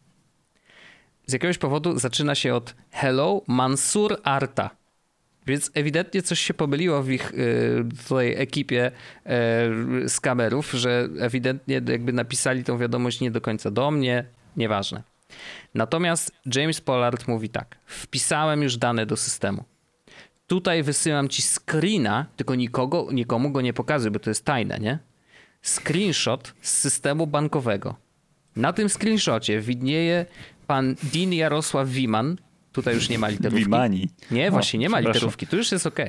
Z jakiegoś powodu zaczyna się od Hello Mansur Arta. Więc ewidentnie coś się pomyliło w ich y, tutaj ekipie z kamerów, że ewidentnie jakby napisali tą wiadomość nie do końca do mnie, nieważne. Natomiast James Pollard mówi tak: Wpisałem już dane do systemu. Tutaj wysyłam ci screena, tylko nikogo, nikomu go nie pokazuj, bo to jest tajne, nie? Screenshot z systemu bankowego. Na tym screenshocie widnieje pan Dean Jarosław Wiman. Tutaj już nie ma literówki. Wimani. Nie, właśnie nie ma literówki. Tu już jest ok.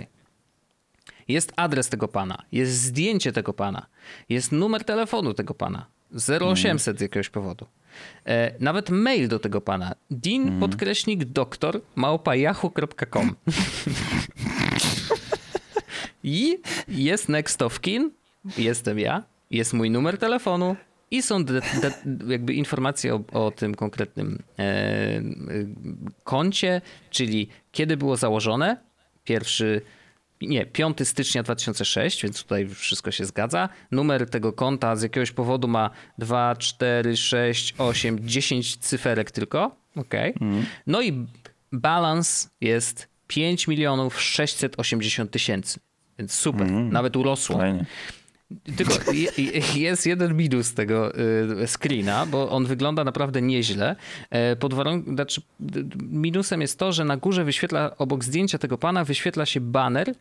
Jest adres tego pana, jest zdjęcie tego pana, jest numer telefonu tego pana. 0800 z jakiegoś powodu. E, nawet mail do tego pana. Dean podkreśnik doktor małpa yahoo.com. I jest next of kin, jestem ja, jest mój numer telefonu i są de, de, jakby informacje o, o tym konkretnym e, e, koncie, czyli kiedy było założone, pierwszy, nie, 5 stycznia 2006, więc tutaj wszystko się zgadza. Numer tego konta z jakiegoś powodu ma 2, 4, 6, 8, 10 cyferek tylko. Okej. No i balans jest 5 milionów 680 tysięcy. Więc super, nawet urosło. Fajnie. Tylko je- je- jest jeden minus tego y, screena, bo on wygląda naprawdę nieźle. E, Pod warunkiem, znaczy, minusem jest to, że na górze wyświetla, obok zdjęcia tego pana, wyświetla się baner,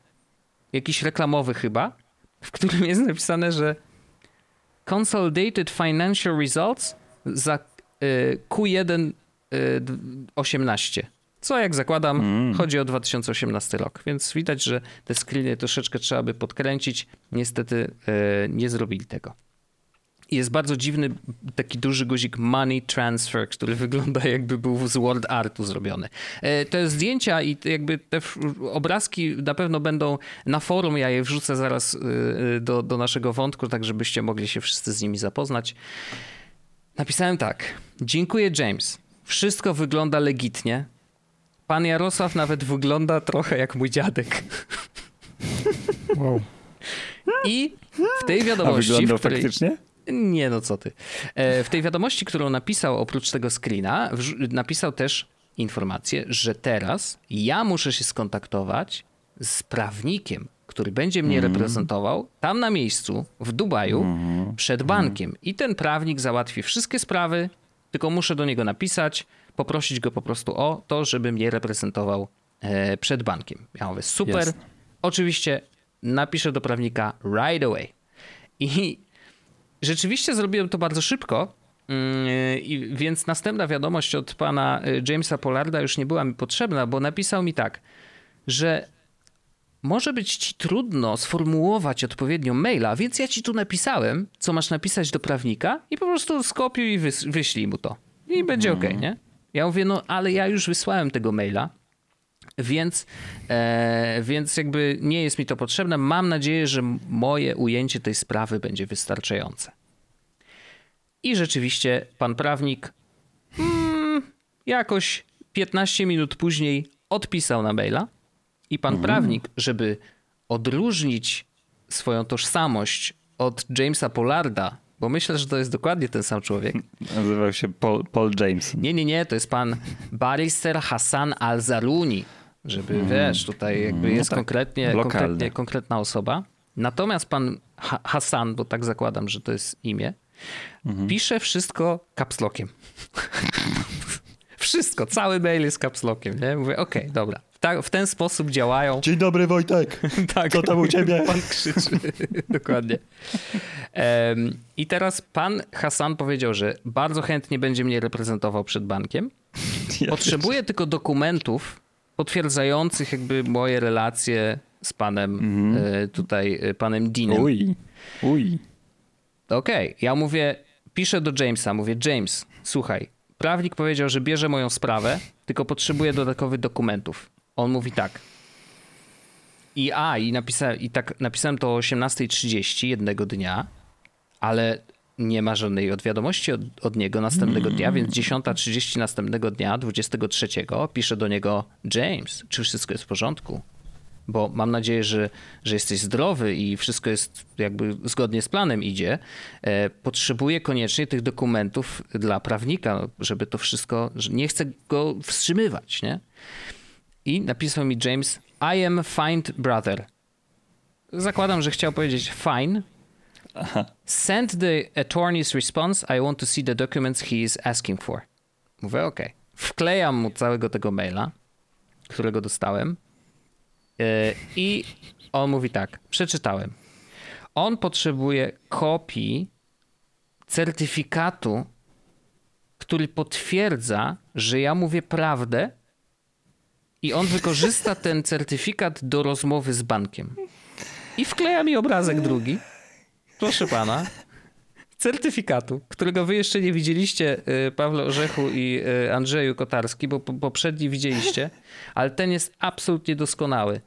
jakiś reklamowy chyba, w którym jest napisane, że Consolidated Financial Results za y, Q1 y, d- 18. Co jak zakładam, chodzi o 2018 rok, więc widać, że te screeny troszeczkę trzeba by podkręcić. Niestety e, nie zrobili tego. Jest bardzo dziwny taki duży guzik Money Transfer, który *laughs* wygląda jakby był z World Artu zrobiony. E, Te zdjęcia i jakby te obrazki na pewno będą na forum, ja je wrzucę zaraz e, do, do naszego wątku, tak żebyście mogli się wszyscy z nimi zapoznać. Napisałem tak. Dziękuję James. Wszystko wygląda legitnie. Pan Jarosław nawet wygląda trochę jak mój dziadek. Wow. I w tej A wiadomości, wyglądał w której... faktycznie? Nie no, co ty. E, W tej wiadomości, którą napisał oprócz tego screena, napisał też informację, że teraz ja muszę się skontaktować z prawnikiem, który będzie mnie reprezentował tam na miejscu, w Dubaju, przed bankiem. I ten prawnik załatwi wszystkie sprawy, tylko muszę do niego napisać, poprosić go po prostu o to, żeby mnie reprezentował e, przed bankiem. Ja mówię, super. Jasne. Oczywiście napiszę do prawnika right away. I *laughs* rzeczywiście zrobiłem to bardzo szybko, mm, i więc następna wiadomość od pana y, Jamesa Pollarda już nie była mi potrzebna, bo napisał mi tak, że może być ci trudno sformułować odpowiednio maila, więc ja ci tu napisałem, co masz napisać do prawnika i po prostu skopiuj i wys- wyślij mu to. I będzie ok, nie? Ja mówię, no ale ja już wysłałem tego maila, więc, e, więc jakby nie jest mi to potrzebne. Mam nadzieję, że moje ujęcie tej sprawy będzie wystarczające. I rzeczywiście pan prawnik mm, jakoś 15 minut później odpisał na maila i pan prawnik, żeby odróżnić swoją tożsamość od Jamesa Pollarda, bo myślę, że to jest dokładnie ten sam człowiek, *laughs* Nazywał się Paul, Paul Jameson. nie, nie, nie, to jest pan Barister Hassan Al-Zaruni. Żeby, wiesz, tutaj jakby jest tak, konkretnie, konkretnie konkretna osoba. Natomiast pan ha Hassan, bo tak zakładam, że to jest imię, Mhm. Pisze wszystko kapslokiem. *laughs* wszystko, cały mail jest kapslokiem, nie? Mówię, okej, okay, dobra. Tak, w ten sposób działają. Dzień dobry Wojtek, *laughs* tak. co tam u ciebie? Pan krzyczy, *laughs* dokładnie. Um, I teraz pan Hasan powiedział, że bardzo chętnie będzie mnie reprezentował przed bankiem. Ja Potrzebuję tylko dokumentów potwierdzających jakby moje relacje z panem mm. tutaj, e, panem Deanem. Uj, uj. Okej, okay. ja mówię, piszę do Jamesa, mówię, James, słuchaj, prawnik powiedział, że bierze moją sprawę, tylko potrzebuje dodatkowych dokumentów. On mówi tak. I a, i, napisa, i tak napisałem to o 18.30 jednego dnia, ale nie ma żadnej odwiadomości od, od niego następnego dnia, więc 10.30 następnego dnia, 23, piszę do niego James, czy wszystko jest w porządku? Bo mam nadzieję, że, że jesteś zdrowy i wszystko jest jakby zgodnie z planem idzie. E, potrzebuję koniecznie tych dokumentów dla prawnika, żeby to wszystko, nie chcę go wstrzymywać, nie? I napisał mi James, I am fine brother. Zakładam, że chciał powiedzieć fine. Aha. Send the attorney's response. I want to see the documents he is asking for. Mówię, ok. Wklejam mu całego tego maila, którego dostałem. Yy, I on mówi tak, przeczytałem. On potrzebuje kopii certyfikatu, który potwierdza, że ja mówię prawdę i on wykorzysta ten certyfikat do rozmowy z bankiem. I wkleja mi obrazek drugi. Proszę pana. Certyfikatu, którego wy jeszcze nie widzieliście, y, Pawle Orzechu i y, Andrzeju Kotarski, bo poprzedni widzieliście, ale ten jest absolutnie doskonały,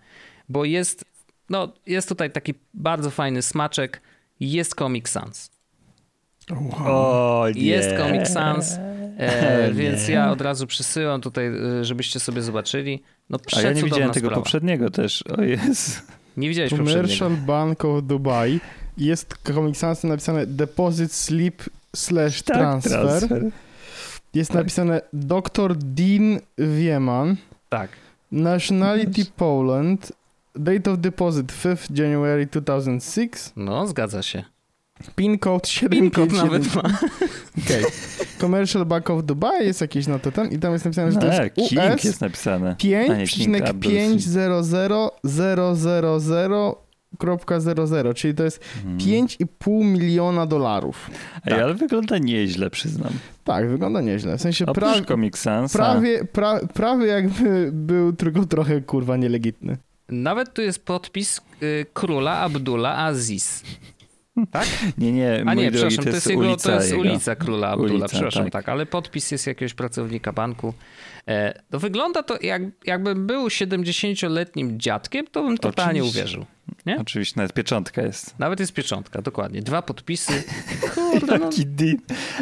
bo jest, no, jest tutaj taki bardzo fajny smaczek. Jest Comic Sans. Wow. Jest Comic Sans. *laughs* E, więc ja od razu przesyłam tutaj, e, żebyście sobie zobaczyli. No, A ja nie widziałem tego sprawa. poprzedniego też. O jest. Nie widziałeś Commercial Bank of Dubai. Jest Comic Sans napisane Deposit Slip slash tak, transfer. transfer. Jest tak. napisane Dr. Dean Wieman. Tak. Nationality Poland. Date of deposit 5 January 2006. No, zgadza się. PIN code 7 PIN code nawet ma. Okej. Okay. Commercial Bank of Dubai jest jakieś na to ten i tam jest napisane, że to jest US King jest napisane. 5,500000, czyli to jest hmm. 5,5 miliona dolarów. Ej, tak. ale wygląda nieźle, przyznam. Tak, wygląda nieźle. W sensie pra... Comic Sans, prawie, pra... prawie jakby był tylko trochę kurwa nielegitny. Nawet tu jest podpis y, króla Abdullah Aziz. Tak? *laughs* Nie, nie, A nie, drogi, przepraszam, to jest, jego, to jest ulica Króla Abdullah, ulica, przepraszam, tak. tak. ale podpis jest jakiegoś pracownika banku. E, to wygląda to, jak, jakbym był 70-letnim dziadkiem, to bym totalnie Oczywiście. uwierzył. Nie? Oczywiście, nawet pieczątka jest. Nawet jest pieczątka, dokładnie. Dwa podpisy. *laughs* Kurde, no. Taki Dean.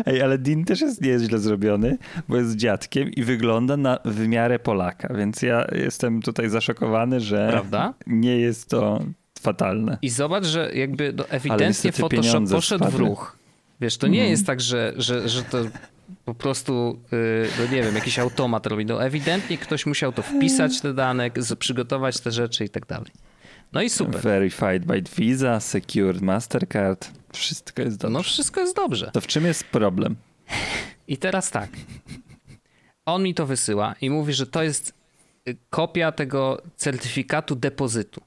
Ej, ale Dean też jest nieźle zrobiony, bo jest dziadkiem i wygląda na wymiarę Polaka, więc ja jestem tutaj zaszokowany, że Prawda? nie jest to fatalne. I zobacz, że jakby no, ewidentnie Photoshop poszedł spadły. w ruch. Wiesz, to nie mm. jest tak, że, że, że to po prostu, yy, no nie wiem, jakiś automat robi. No ewidentnie ktoś musiał to wpisać, te dane, przygotować te rzeczy i tak dalej. No i super. Verified by Visa, Secured Mastercard. Wszystko jest dobrze. No wszystko jest dobrze. To w czym jest problem? I teraz tak. On mi to wysyła i mówi, że to jest y, kopia tego certyfikatu depozytu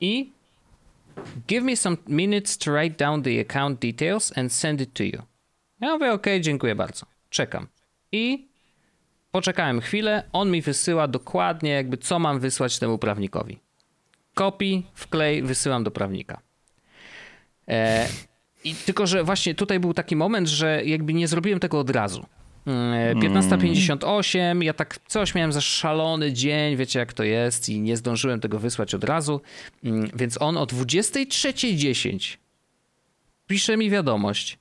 i give me some minutes to write down the account details and send it to you. Ja mówię, ok, dziękuję bardzo. Czekam. I poczekałem chwilę, on mi wysyła dokładnie jakby co mam wysłać temu prawnikowi. Kopii, wklej, wysyłam do prawnika. E, I tylko, że właśnie tutaj był taki moment, że jakby nie zrobiłem tego od razu. 15.58, mm, ja tak coś miałem za szalony dzień, wiecie jak to jest i nie zdążyłem tego wysłać od razu, mm, więc on o 23.10 pisze mi wiadomość,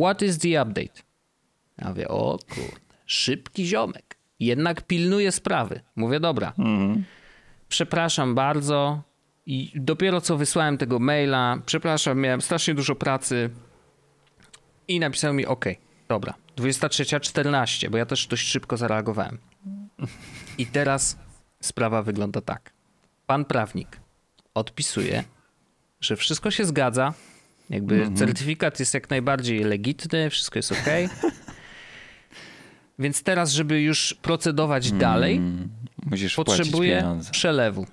what is the update? Ja mówię, o kurde, szybki ziomek, jednak pilnuje sprawy. Mówię, dobra, mm. przepraszam bardzo. I dopiero co wysłałem tego maila, przepraszam, miałem strasznie dużo pracy. I napisał mi, ok, dobra, 23.14, bo ja też dość szybko zareagowałem. I teraz sprawa wygląda tak. Pan prawnik odpisuje, że wszystko się zgadza, Jakby Mhm. certyfikat jest jak najbardziej legitny, wszystko jest ok. Więc teraz, żeby już procedować dalej, Mm, Musisz płacić potrzebuję pieniądze. przelewu.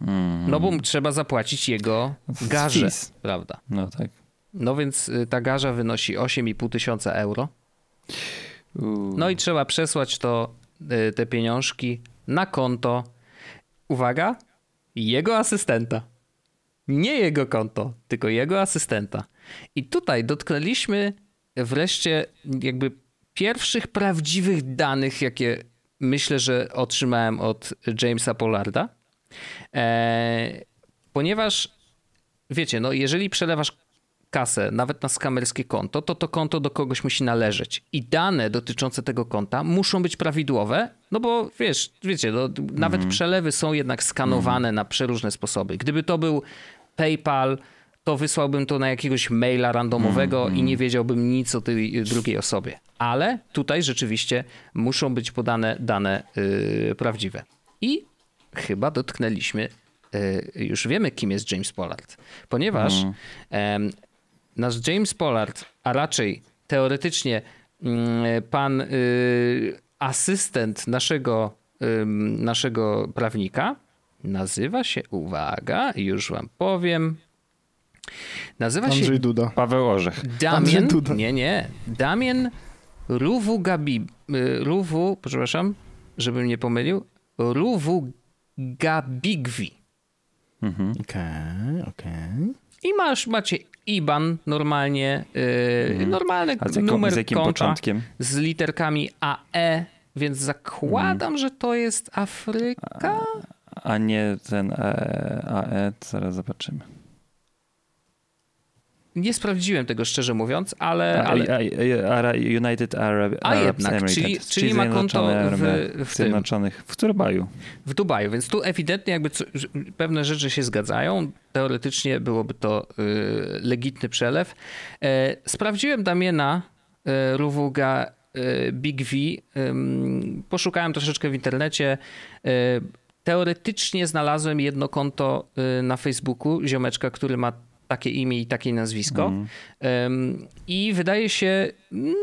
Mm. No bo trzeba zapłacić jego garze, Fis. prawda? No tak. No więc y, ta garza wynosi 8,5 tysiąca euro. No i trzeba przesłać to, y, te pieniążki na konto. Uwaga, jego asystenta. Nie jego konto, tylko jego asystenta. I tutaj dotknęliśmy wreszcie jakby pierwszych prawdziwych danych, jakie myślę, że otrzymałem od Jamesa Pollarda. E, ponieważ wiecie, no jeżeli przelewasz kasę, nawet na skamerskie konto, to to konto do kogoś musi należeć. I dane dotyczące tego konta muszą być prawidłowe, no bo wiesz, wiecie, no, nawet przelewy są jednak skanowane na przeróżne sposoby. Gdyby to był PayPal, to wysłałbym to na jakiegoś maila randomowego i nie wiedziałbym nic o tej drugiej osobie. Ale tutaj rzeczywiście muszą być podane dane yy, prawdziwe. I chyba dotknęliśmy, yy, już wiemy, kim jest James Pollard, ponieważ em, nasz James Pollard, a raczej teoretycznie mm, pan y, asystent naszego, naszego prawnika, nazywa się, uwaga, już wam powiem, nazywa się Andrzej Duda. Paweł Orzech. Damien, Andrzej Duda. nie, nie, Damien Ruwu Gabi, y, Ruwu, przepraszam, żebym nie pomylił, Ruwu Gabigwi. Mhm. Okej, okej. I masz, macie IBAN normalnie, yy, normalny Mhm. A z, numer z jakim konta początkiem? z literkami AE, więc zakładam, Mhm. że to jest Afryka. A nie ten e, AE, zaraz zobaczymy. Nie sprawdziłem tego szczerze mówiąc, ale, ale a, United Arab, A jednak, Emirates, czyli- czyli ma konto w- w. Zjednoczonych w Dubaju. w Dubaju, więc tu ewidentnie jakby co, pewne rzeczy się zgadzają. Teoretycznie byłoby to y, legitny przelew. E, sprawdziłem Damiena y, Ruwuga y, Big V. Poszukałem troszeczkę w internecie. Y, teoretycznie znalazłem jedno konto y, na Facebooku ziomeczka, który ma takie imię i takie nazwisko. Ym, I wydaje się mm,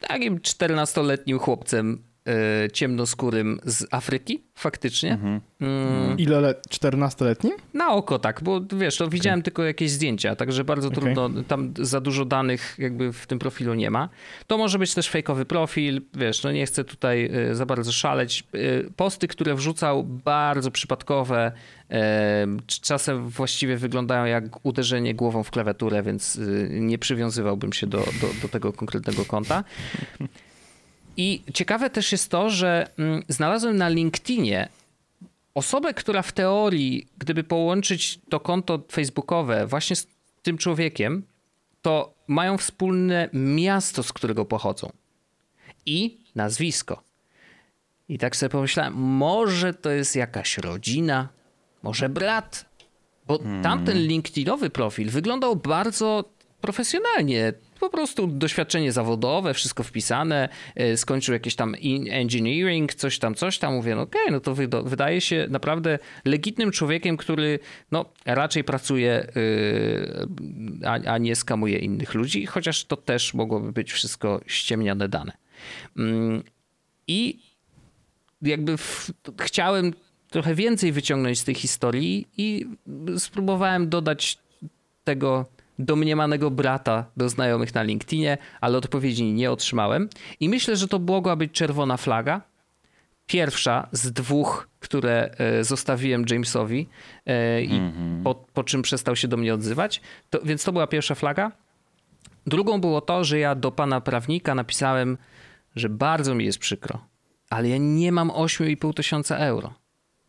takim 14-letnim chłopcem y, ciemnoskórym z Afryki, faktycznie. Mm, Ile let? 14-letni? na oko tak, bo wiesz, to widziałem tylko jakieś zdjęcia, także bardzo Okej. trudno, tam za dużo danych jakby w tym profilu nie ma. To może być też fejkowy profil, wiesz, no nie chcę tutaj y, za bardzo szaleć. Y, Posty, które wrzucał, bardzo przypadkowe, czasem właściwie wyglądają jak uderzenie głową w klawiaturę, więc nie przywiązywałbym się do, do, do tego konkretnego konta. I ciekawe też jest to, że mm, znalazłem na LinkedInie osobę, która w teorii, gdyby połączyć to konto facebookowe właśnie z tym człowiekiem, to mają wspólne miasto, z którego pochodzą. I nazwisko. I tak sobie pomyślałem, może to jest jakaś rodzina, może brat, bo tamten LinkedInowy profil wyglądał bardzo profesjonalnie. Po prostu doświadczenie zawodowe, wszystko wpisane, e, skończył jakieś tam in- engineering, coś tam, coś tam. Mówię, no okej, no to wydaje się naprawdę legitnym człowiekiem, który no, raczej pracuje, yy, a, a nie skamuje innych ludzi, chociaż to też mogłoby być wszystko ściemnione dane. Mm, I jakby w, chciałem trochę więcej wyciągnąć z tej historii i spróbowałem dodać tego domniemanego brata do znajomych na LinkedInie, ale odpowiedzi nie otrzymałem. I myślę, że to mogła być czerwona flaga. Pierwsza z dwóch, które e, zostawiłem Jamesowi e, i po, po czym przestał się do mnie odzywać. To, więc to była pierwsza flaga. Drugą było to, że ja do pana prawnika napisałem, że bardzo mi jest przykro, ale ja nie mam 8,5 tysiąca euro.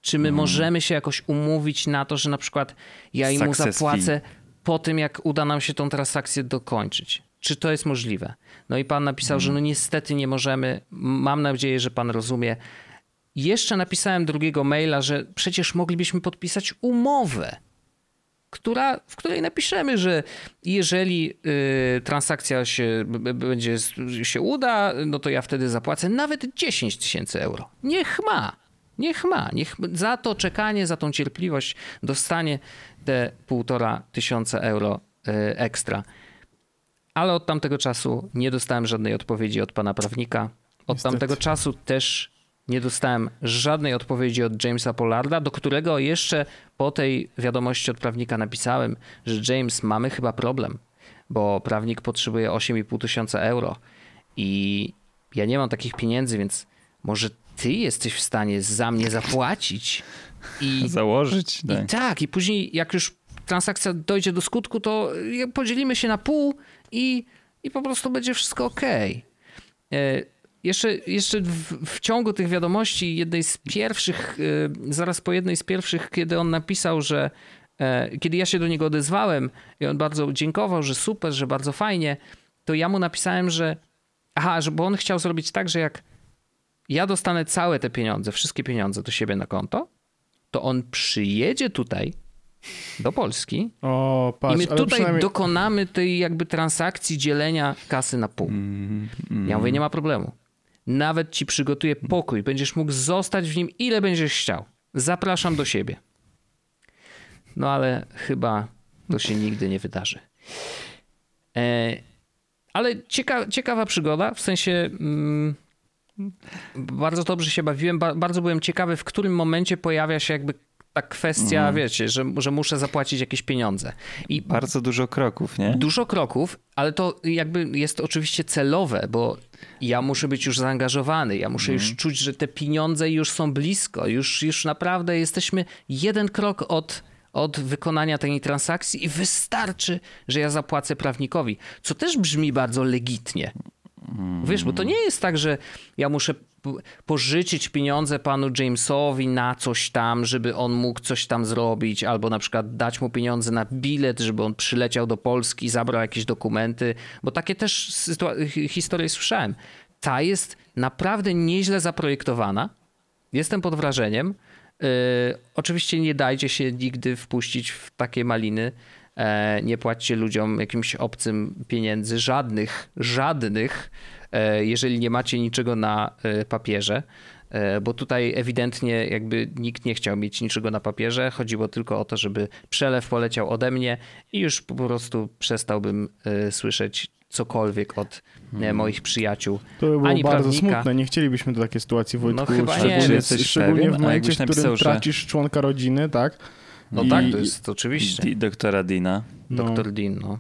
Czy my możemy się jakoś umówić na to, że na przykład ja im Success zapłacę po tym, jak uda nam się tą transakcję dokończyć? Czy to jest możliwe? No i pan napisał, że no niestety nie możemy. Mam nadzieję, że pan rozumie. Jeszcze napisałem drugiego maila, że przecież moglibyśmy podpisać umowę która, w której napiszemy, że jeżeli y, transakcja się będzie się uda, no to ja wtedy zapłacę nawet 10 tysięcy euro. Niech ma. Niech ma. Niech za to czekanie, za tą cierpliwość dostanie te półtora tysiąca euro e, ekstra. Ale od tamtego czasu nie dostałem żadnej odpowiedzi od pana prawnika. Od Niestety. tamtego czasu też nie dostałem żadnej odpowiedzi od Jamesa Pollarda, do którego jeszcze po tej wiadomości od prawnika napisałem, że James, mamy chyba problem, bo prawnik potrzebuje 8,5 tysiąca euro i ja nie mam takich pieniędzy, więc może ty jesteś w stanie za mnie zapłacić i *laughs* Założyć? i Tak. tak, i później jak już transakcja dojdzie do skutku, to podzielimy się na pół i, i po prostu będzie wszystko ok. Jeszcze, jeszcze w, w ciągu tych wiadomości, jednej z pierwszych, e, zaraz po jednej z pierwszych, kiedy on napisał, że e, kiedy ja się do niego odezwałem i on bardzo dziękował, że super, że bardzo fajnie, to ja mu napisałem, że aha, że bo on chciał zrobić tak, że jak ja dostanę całe te pieniądze, wszystkie pieniądze do siebie na konto, to on przyjedzie tutaj do Polski O, patrz, i my tutaj przynajmniej... dokonamy tej jakby transakcji dzielenia kasy na pół. Mm, Ja mówię, nie ma problemu. Nawet ci przygotuję pokój, będziesz mógł zostać w nim ile będziesz chciał. Zapraszam do siebie. No ale chyba to się nigdy nie wydarzy. E, ale cieka, ciekawa przygoda, w sensie mm, bardzo dobrze się bawiłem, ba, bardzo byłem ciekawy, w którym momencie pojawia się jakby ta kwestia, wiecie, że, że muszę zapłacić jakieś pieniądze. I Bardzo dużo kroków, nie? Dużo kroków, ale to jakby jest oczywiście celowe, bo ja muszę być już zaangażowany, ja muszę już czuć, że te pieniądze już są blisko, już, już naprawdę jesteśmy jeden krok od, od wykonania tej transakcji i wystarczy, że ja zapłacę prawnikowi, co też brzmi bardzo legitnie. Wiesz, bo to nie jest tak, że ja muszę pożyczyć pieniądze panu Jamesowi na coś tam, żeby on mógł coś tam zrobić, albo na przykład dać mu pieniądze na bilet, żeby on przyleciał do Polski, zabrał jakieś dokumenty, bo takie też historie słyszałem. Ta jest naprawdę nieźle zaprojektowana. Jestem pod wrażeniem. Yy, oczywiście nie dajcie się nigdy wpuścić w takie maliny. E, nie płaćcie ludziom jakimś obcym pieniędzy, żadnych, żadnych, e, jeżeli nie macie niczego na e, papierze. Bo tutaj ewidentnie jakby nikt nie chciał mieć niczego na papierze. Chodziło tylko o to, żeby przelew poleciał ode mnie i już po prostu przestałbym słyszeć cokolwiek od e, moich przyjaciół. To by było Ani bardzo prawnika. smutne. Nie chcielibyśmy do takiej sytuacji, Wojtku. No chyba nie. szczególnie, jesteś szczególnie w momencie, w którym napisał, że- tracisz członka rodziny, tak? No I- tak, to jest oczywiście. Di- Doktora Dina. No. Doktor Dean, no.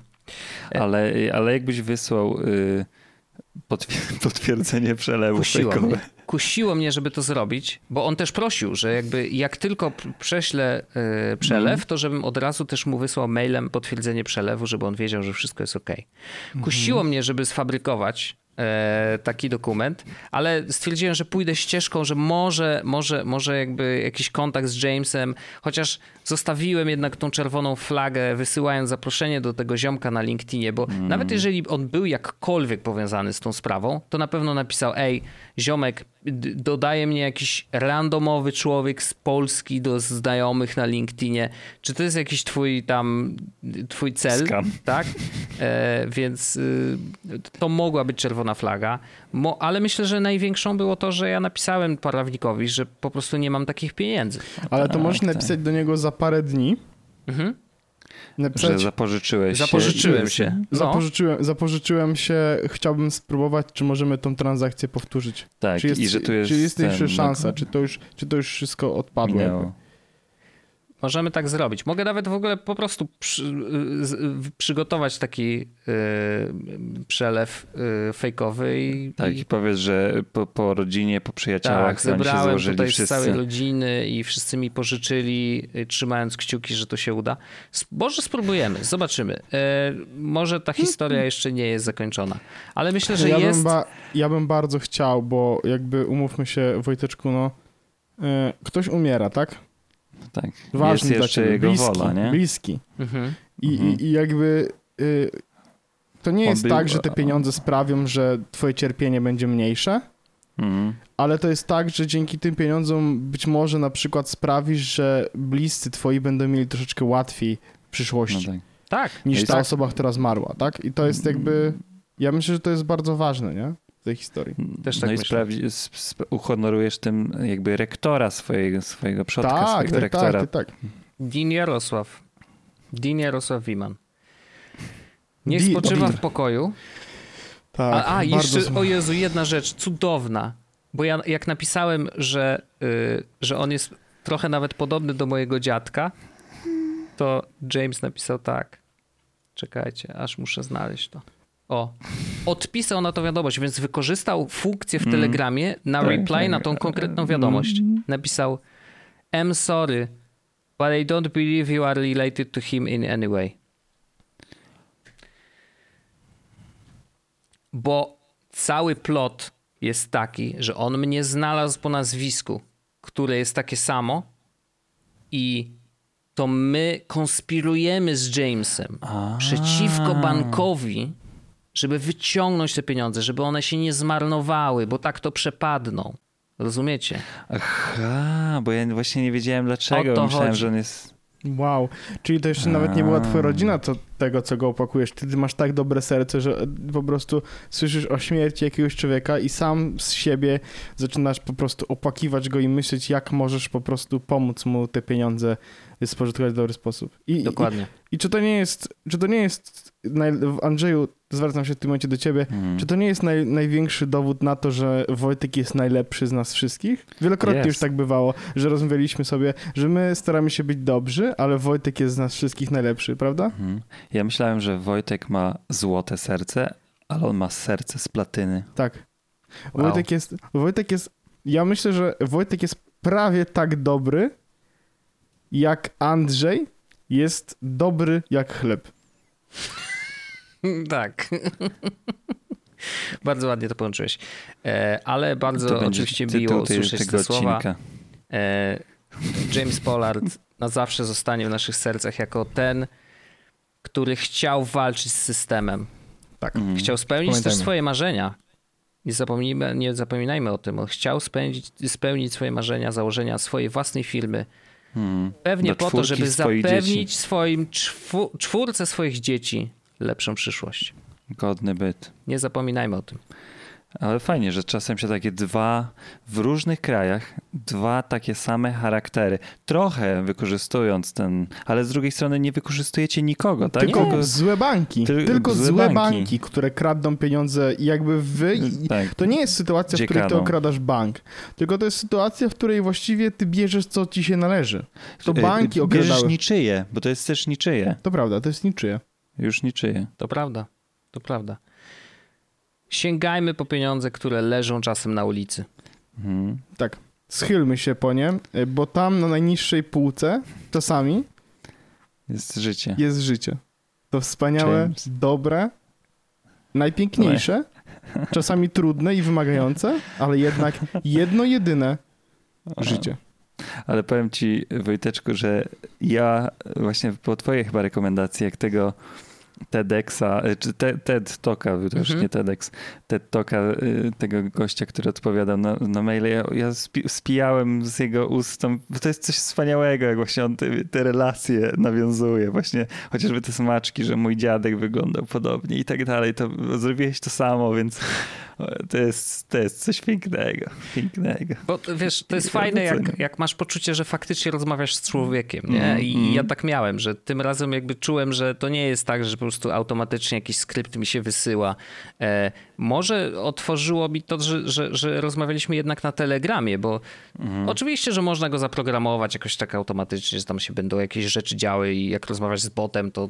Ale, ale jakbyś wysłał y, potwier- *laughs* potwierdzenie przelewu Kusiło fejkowe. mnie. *laughs* Kusiło mnie, żeby to zrobić, bo on też prosił, że jakby jak tylko prześlę e, przelew, to żebym od razu też mu wysłał mailem potwierdzenie przelewu, żeby on wiedział, że wszystko jest ok. Kusiło mnie, żeby sfabrykować e, taki dokument, ale stwierdziłem, że pójdę ścieżką, że może, może, może jakby jakiś kontakt z Jamesem, chociaż zostawiłem jednak tą czerwoną flagę, wysyłając zaproszenie do tego ziomka na LinkedInie, bo nawet jeżeli on był jakkolwiek powiązany z tą sprawą, to na pewno napisał, ej, ziomek, dodaje mnie jakiś randomowy człowiek z Polski do znajomych na LinkedInie. Czy to jest jakiś twój tam, twój cel? Skam. Tak? E, więc y, to mogła być czerwona flaga. Mo, ale myślę, że największą było to, że ja napisałem prawnikowi, że po prostu nie mam takich pieniędzy. Ale to możesz tak. napisać do niego za parę dni. Mhm. Że Napisać, zapożyczyłeś Zapożyczyłem się. się. No. zapożyczyłem, zapożyczyłem się, chciałbym spróbować, czy możemy tą transakcję powtórzyć. Tak, czy jest, i że tu jest czy jest jeszcze szansa, no, czy to, już, czy to już wszystko odpadło. Możemy tak zrobić. Mogę nawet w ogóle po prostu przy, y, z- przygotować taki y, przelew y, fejkowy i, Tak, i i powiedz, że po, po rodzinie, po przyjaciołach tak, się zebrałem złożyli tutaj z wszyscy. całej rodziny i wszyscy mi pożyczyli, y, trzymając kciuki, że to się uda. Może spróbujemy, zobaczymy. Może ta historia jeszcze nie jest zakończona, ale myślę, że ja, jest... bym ba- ja bym bardzo chciał, bo jakby umówmy się, Wojteczku, no ktoś umiera, tak? Tak. Ważny jest dla jeszcze ciebie, jego bliski, wola, nie? bliski. Mhm. I, Mhm. i, i jakby y, to nie On jest był- tak, że te pieniądze sprawią, że twoje cierpienie będzie mniejsze, Mhm. ale to jest tak, że dzięki tym pieniądzom być może na przykład sprawisz, że bliscy twoi będą mieli troszeczkę łatwiej w No przyszłości tak. Tak, niż Jest ta tak. osoba, która zmarła, tak? I to jest jakby, ja myślę, że to jest bardzo ważne, nie? Tej historii. Też no tak i myślę. sp, uhonorujesz tym jakby rektora swojego, swojego przodka, Tak, swojego tak, rektora. tak, tak. Dean Jarosław. Dean Jarosław Wiman. Niech Di- spoczywa w pokoju. Tak, A, a jeszcze, o Jezu, jedna rzecz cudowna. Bo ja jak napisałem, że, y, że on jest trochę nawet podobny do mojego dziadka, to James napisał tak. Czekajcie, aż muszę znaleźć to. O, odpisał na to wiadomość, więc wykorzystał funkcję w Mm. Telegramie na Tak, reply tak. na tą konkretną wiadomość. Napisał I'm sorry, but I don't believe you are related to him in any way. Bo cały plot jest taki, że on mnie znalazł po nazwisku, które jest takie samo i to my konspirujemy z Jamesem A. przeciwko bankowi, żeby wyciągnąć te pieniądze, żeby one się nie zmarnowały, bo tak to przepadną. Rozumiecie? Aha, bo ja właśnie nie wiedziałem dlaczego. O to Myślałem, chodzi. że on jest... Wow, czyli to jeszcze nawet nie była twoja rodzina to, tego, co go opakujesz. Ty, ty masz tak dobre serce, że po prostu słyszysz o śmierci jakiegoś człowieka i sam z siebie zaczynasz po prostu opłakiwać go i myśleć, jak możesz po prostu pomóc mu te pieniądze spożytkować w dobry sposób. I, Dokładnie. I, i czy to nie jest, czy to nie jest, Andrzeju, zwracam się w tym momencie do ciebie, Hmm. czy to nie jest naj, największy dowód na to, że Wojtek jest najlepszy z nas wszystkich? Wielokrotnie Jest. już tak bywało, że rozmawialiśmy sobie, że my staramy się być dobrzy, ale Wojtek jest z nas wszystkich najlepszy, prawda? Mhm. Ja myślałem, że Wojtek ma złote serce, ale on ma serce z platyny. Tak. Wow. Wojtek jest, Wojtek jest, ja myślę, że Wojtek jest prawie tak dobry, jak Andrzej jest dobry jak chleb. *laughs* Tak. bardzo ładnie to połączyłeś. E, ale bardzo oczywiście miło usłyszeć tego te słowa. E, James Pollard na zawsze zostanie w naszych sercach jako ten, który chciał walczyć z systemem. Tak. Mhm. Chciał spełnić też Pamiętajmy. swoje marzenia. Nie, zapomnijmy, nie zapominajmy o tym. On chciał spełnić, spełnić swoje marzenia, założenia swojej własnej firmy. Mhm. Pewnie Do po to, żeby zapewnić dzieci. swoim czwórce swoich dzieci lepszą przyszłość. Godny byt. Nie zapominajmy o tym. Ale fajnie, że czasem się takie dwa, w różnych krajach, dwa takie same charaktery, trochę wykorzystując ten, ale z drugiej strony nie wykorzystujecie nikogo, tak? Tylko Tylko- złe banki. Ty- Tylko złe złe banki. banki. które kradną pieniądze i jakby wy... I, tak. to nie jest sytuacja, w Gdzie której ty kradą? okradasz bank, tylko to jest sytuacja, w której właściwie ty bierzesz, co ci się należy. To Y, banki Bierzesz okradały. niczyje, bo to jest też niczyje. To prawda, to jest niczyje. Już niczyje. To prawda. To prawda. Sięgajmy po pieniądze, które leżą czasem na ulicy. Mhm. Tak. Schylmy się po nie, bo tam na najniższej półce czasami Jest życie. jest życie. To wspaniałe, James. dobre, najpiękniejsze, *laughs* czasami trudne i wymagające, ale jednak jedno jedyne życie. Ale powiem ci, Wojteczku, że ja właśnie po twojej chyba rekomendacji, jak tego TEDxa, y, czy te, TED Talka, to już Mhm. nie TEDx, TED Talka y, tego gościa, który odpowiadał na, na maile, ja, ja spi, spijałem z jego ust, tam, bo to jest coś wspaniałego, jak właśnie on te, te relacje nawiązuje, właśnie chociażby te smaczki, że mój dziadek wyglądał podobnie i tak dalej, to zrobiłeś to samo, więc to jest, to jest coś pięknego, pięknego. Bo wiesz, to jest fajne, jak, jak masz poczucie, że faktycznie rozmawiasz z człowiekiem, nie? Mm, I mm. ja tak miałem, że tym razem jakby czułem, że to nie jest tak, że po prostu automatycznie jakiś skrypt mi się wysyła. E, może otworzyło mi to, że, że, że rozmawialiśmy jednak na Telegramie, bo Mhm. oczywiście, że można go zaprogramować jakoś tak automatycznie, że tam się będą jakieś rzeczy działy i jak rozmawiasz z botem, to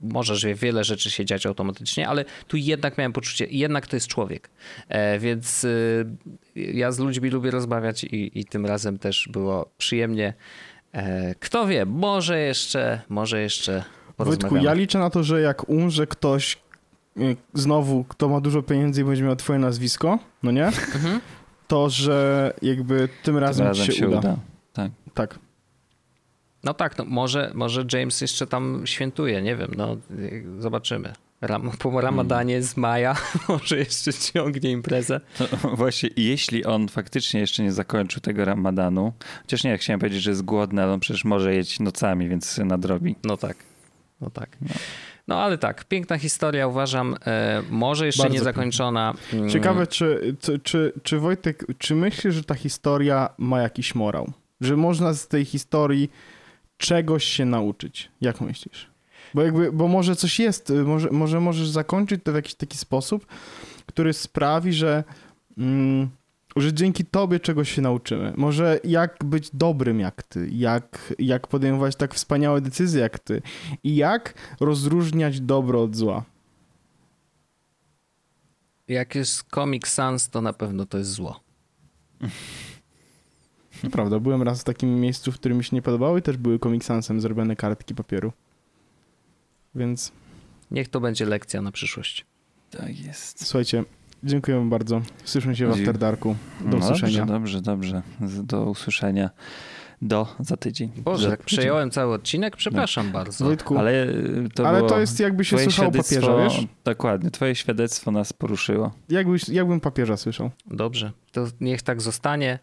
możesz wiele rzeczy się dziać automatycznie, ale tu jednak miałem poczucie, jednak to jest człowiek. E, więc y, ja z ludźmi lubię rozmawiać i, i tym razem też było przyjemnie. E, kto wie, może jeszcze, może jeszcze Wojtku, ja liczę na to, że jak umrze ktoś y, znowu, kto ma dużo pieniędzy i będzie miał twoje nazwisko, no nie? *laughs* Mhm. To, że jakby tym razem, Razem ci się, uda. Tak. No tak, no może, może James jeszcze tam świętuje, nie wiem, no zobaczymy. Ram, po ramadanie z maja *laughs* może jeszcze ciągnie imprezę. To *laughs* właśnie, jeśli on faktycznie jeszcze nie zakończył tego ramadanu, chociaż nie, chciałem powiedzieć, że jest głodny, ale on przecież może jeść nocami, więc nadrobi. No tak, no tak. No ale tak, piękna historia uważam, e, może jeszcze Bardzo nie zakończona. Mm, Ciekawe, czy, czy, czy, czy Wojtek, czy myślisz, że ta historia ma jakiś morał? Że można z tej historii czegoś się nauczyć? Jak myślisz? Bo jakby, bo może coś jest, może, może możesz zakończyć to w jakiś taki sposób, który sprawi, że, mm, że dzięki tobie czegoś się nauczymy. Może jak być dobrym jak ty, jak, jak podejmować tak wspaniałe decyzje jak ty i jak rozróżniać dobro od zła. Jak jest Comic Sans, to na pewno to jest zło. *laughs* Prawda, byłem raz w takim miejscu, w którym mi się nie podobało i też były Comic Sansem zrobione kartki papieru. Więc Niech to będzie lekcja na przyszłość. Tak jest. słuchajcie, dziękuję wam bardzo. Słyszymy się w After Darku. Do No usłyszenia. Dobrze, dobrze, dobrze. Do usłyszenia. Do za tydzień. Boże, jak przejąłem cały odcinek, przepraszam bardzo. Wojtku, Ale y, to ale to jest jakby się świadectwo- papieża, wiesz? Dokładnie, twoje świadectwo nas poruszyło. Jakbyś, jakbym papieża słyszał. Dobrze, to niech tak zostanie.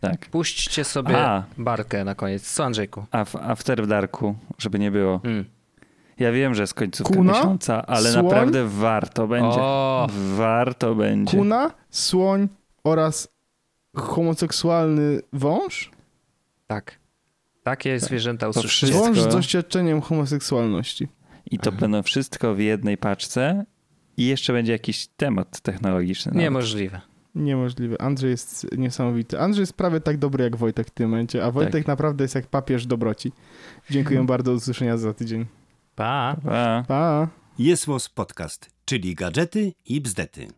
Tak. Puśćcie sobie A. barkę na koniec. Co, Andrzejku? A w After Darku, żeby nie było. Mm. Ja wiem, że jest końcówka Kuna? miesiąca, ale Słoń? naprawdę warto będzie. O, Warto będzie. Kuna, słoń oraz homoseksualny wąż? tak. Takie zwierzęta To usłyszycie. Wszystko. Wąż z doświadczeniem homoseksualności. I to będą wszystko w jednej paczce. I jeszcze będzie jakiś temat technologiczny. nawet. Niemożliwe. Niemożliwe. Andrzej jest niesamowity. Andrzej jest prawie tak dobry jak Wojtek w tym momencie, a Wojtek Tak. naprawdę jest jak papież dobroci. Dziękuję bardzo, do usłyszenia za tydzień. Pa. Pa. Pa! Jest Podcast, czyli gadżety i bzdety.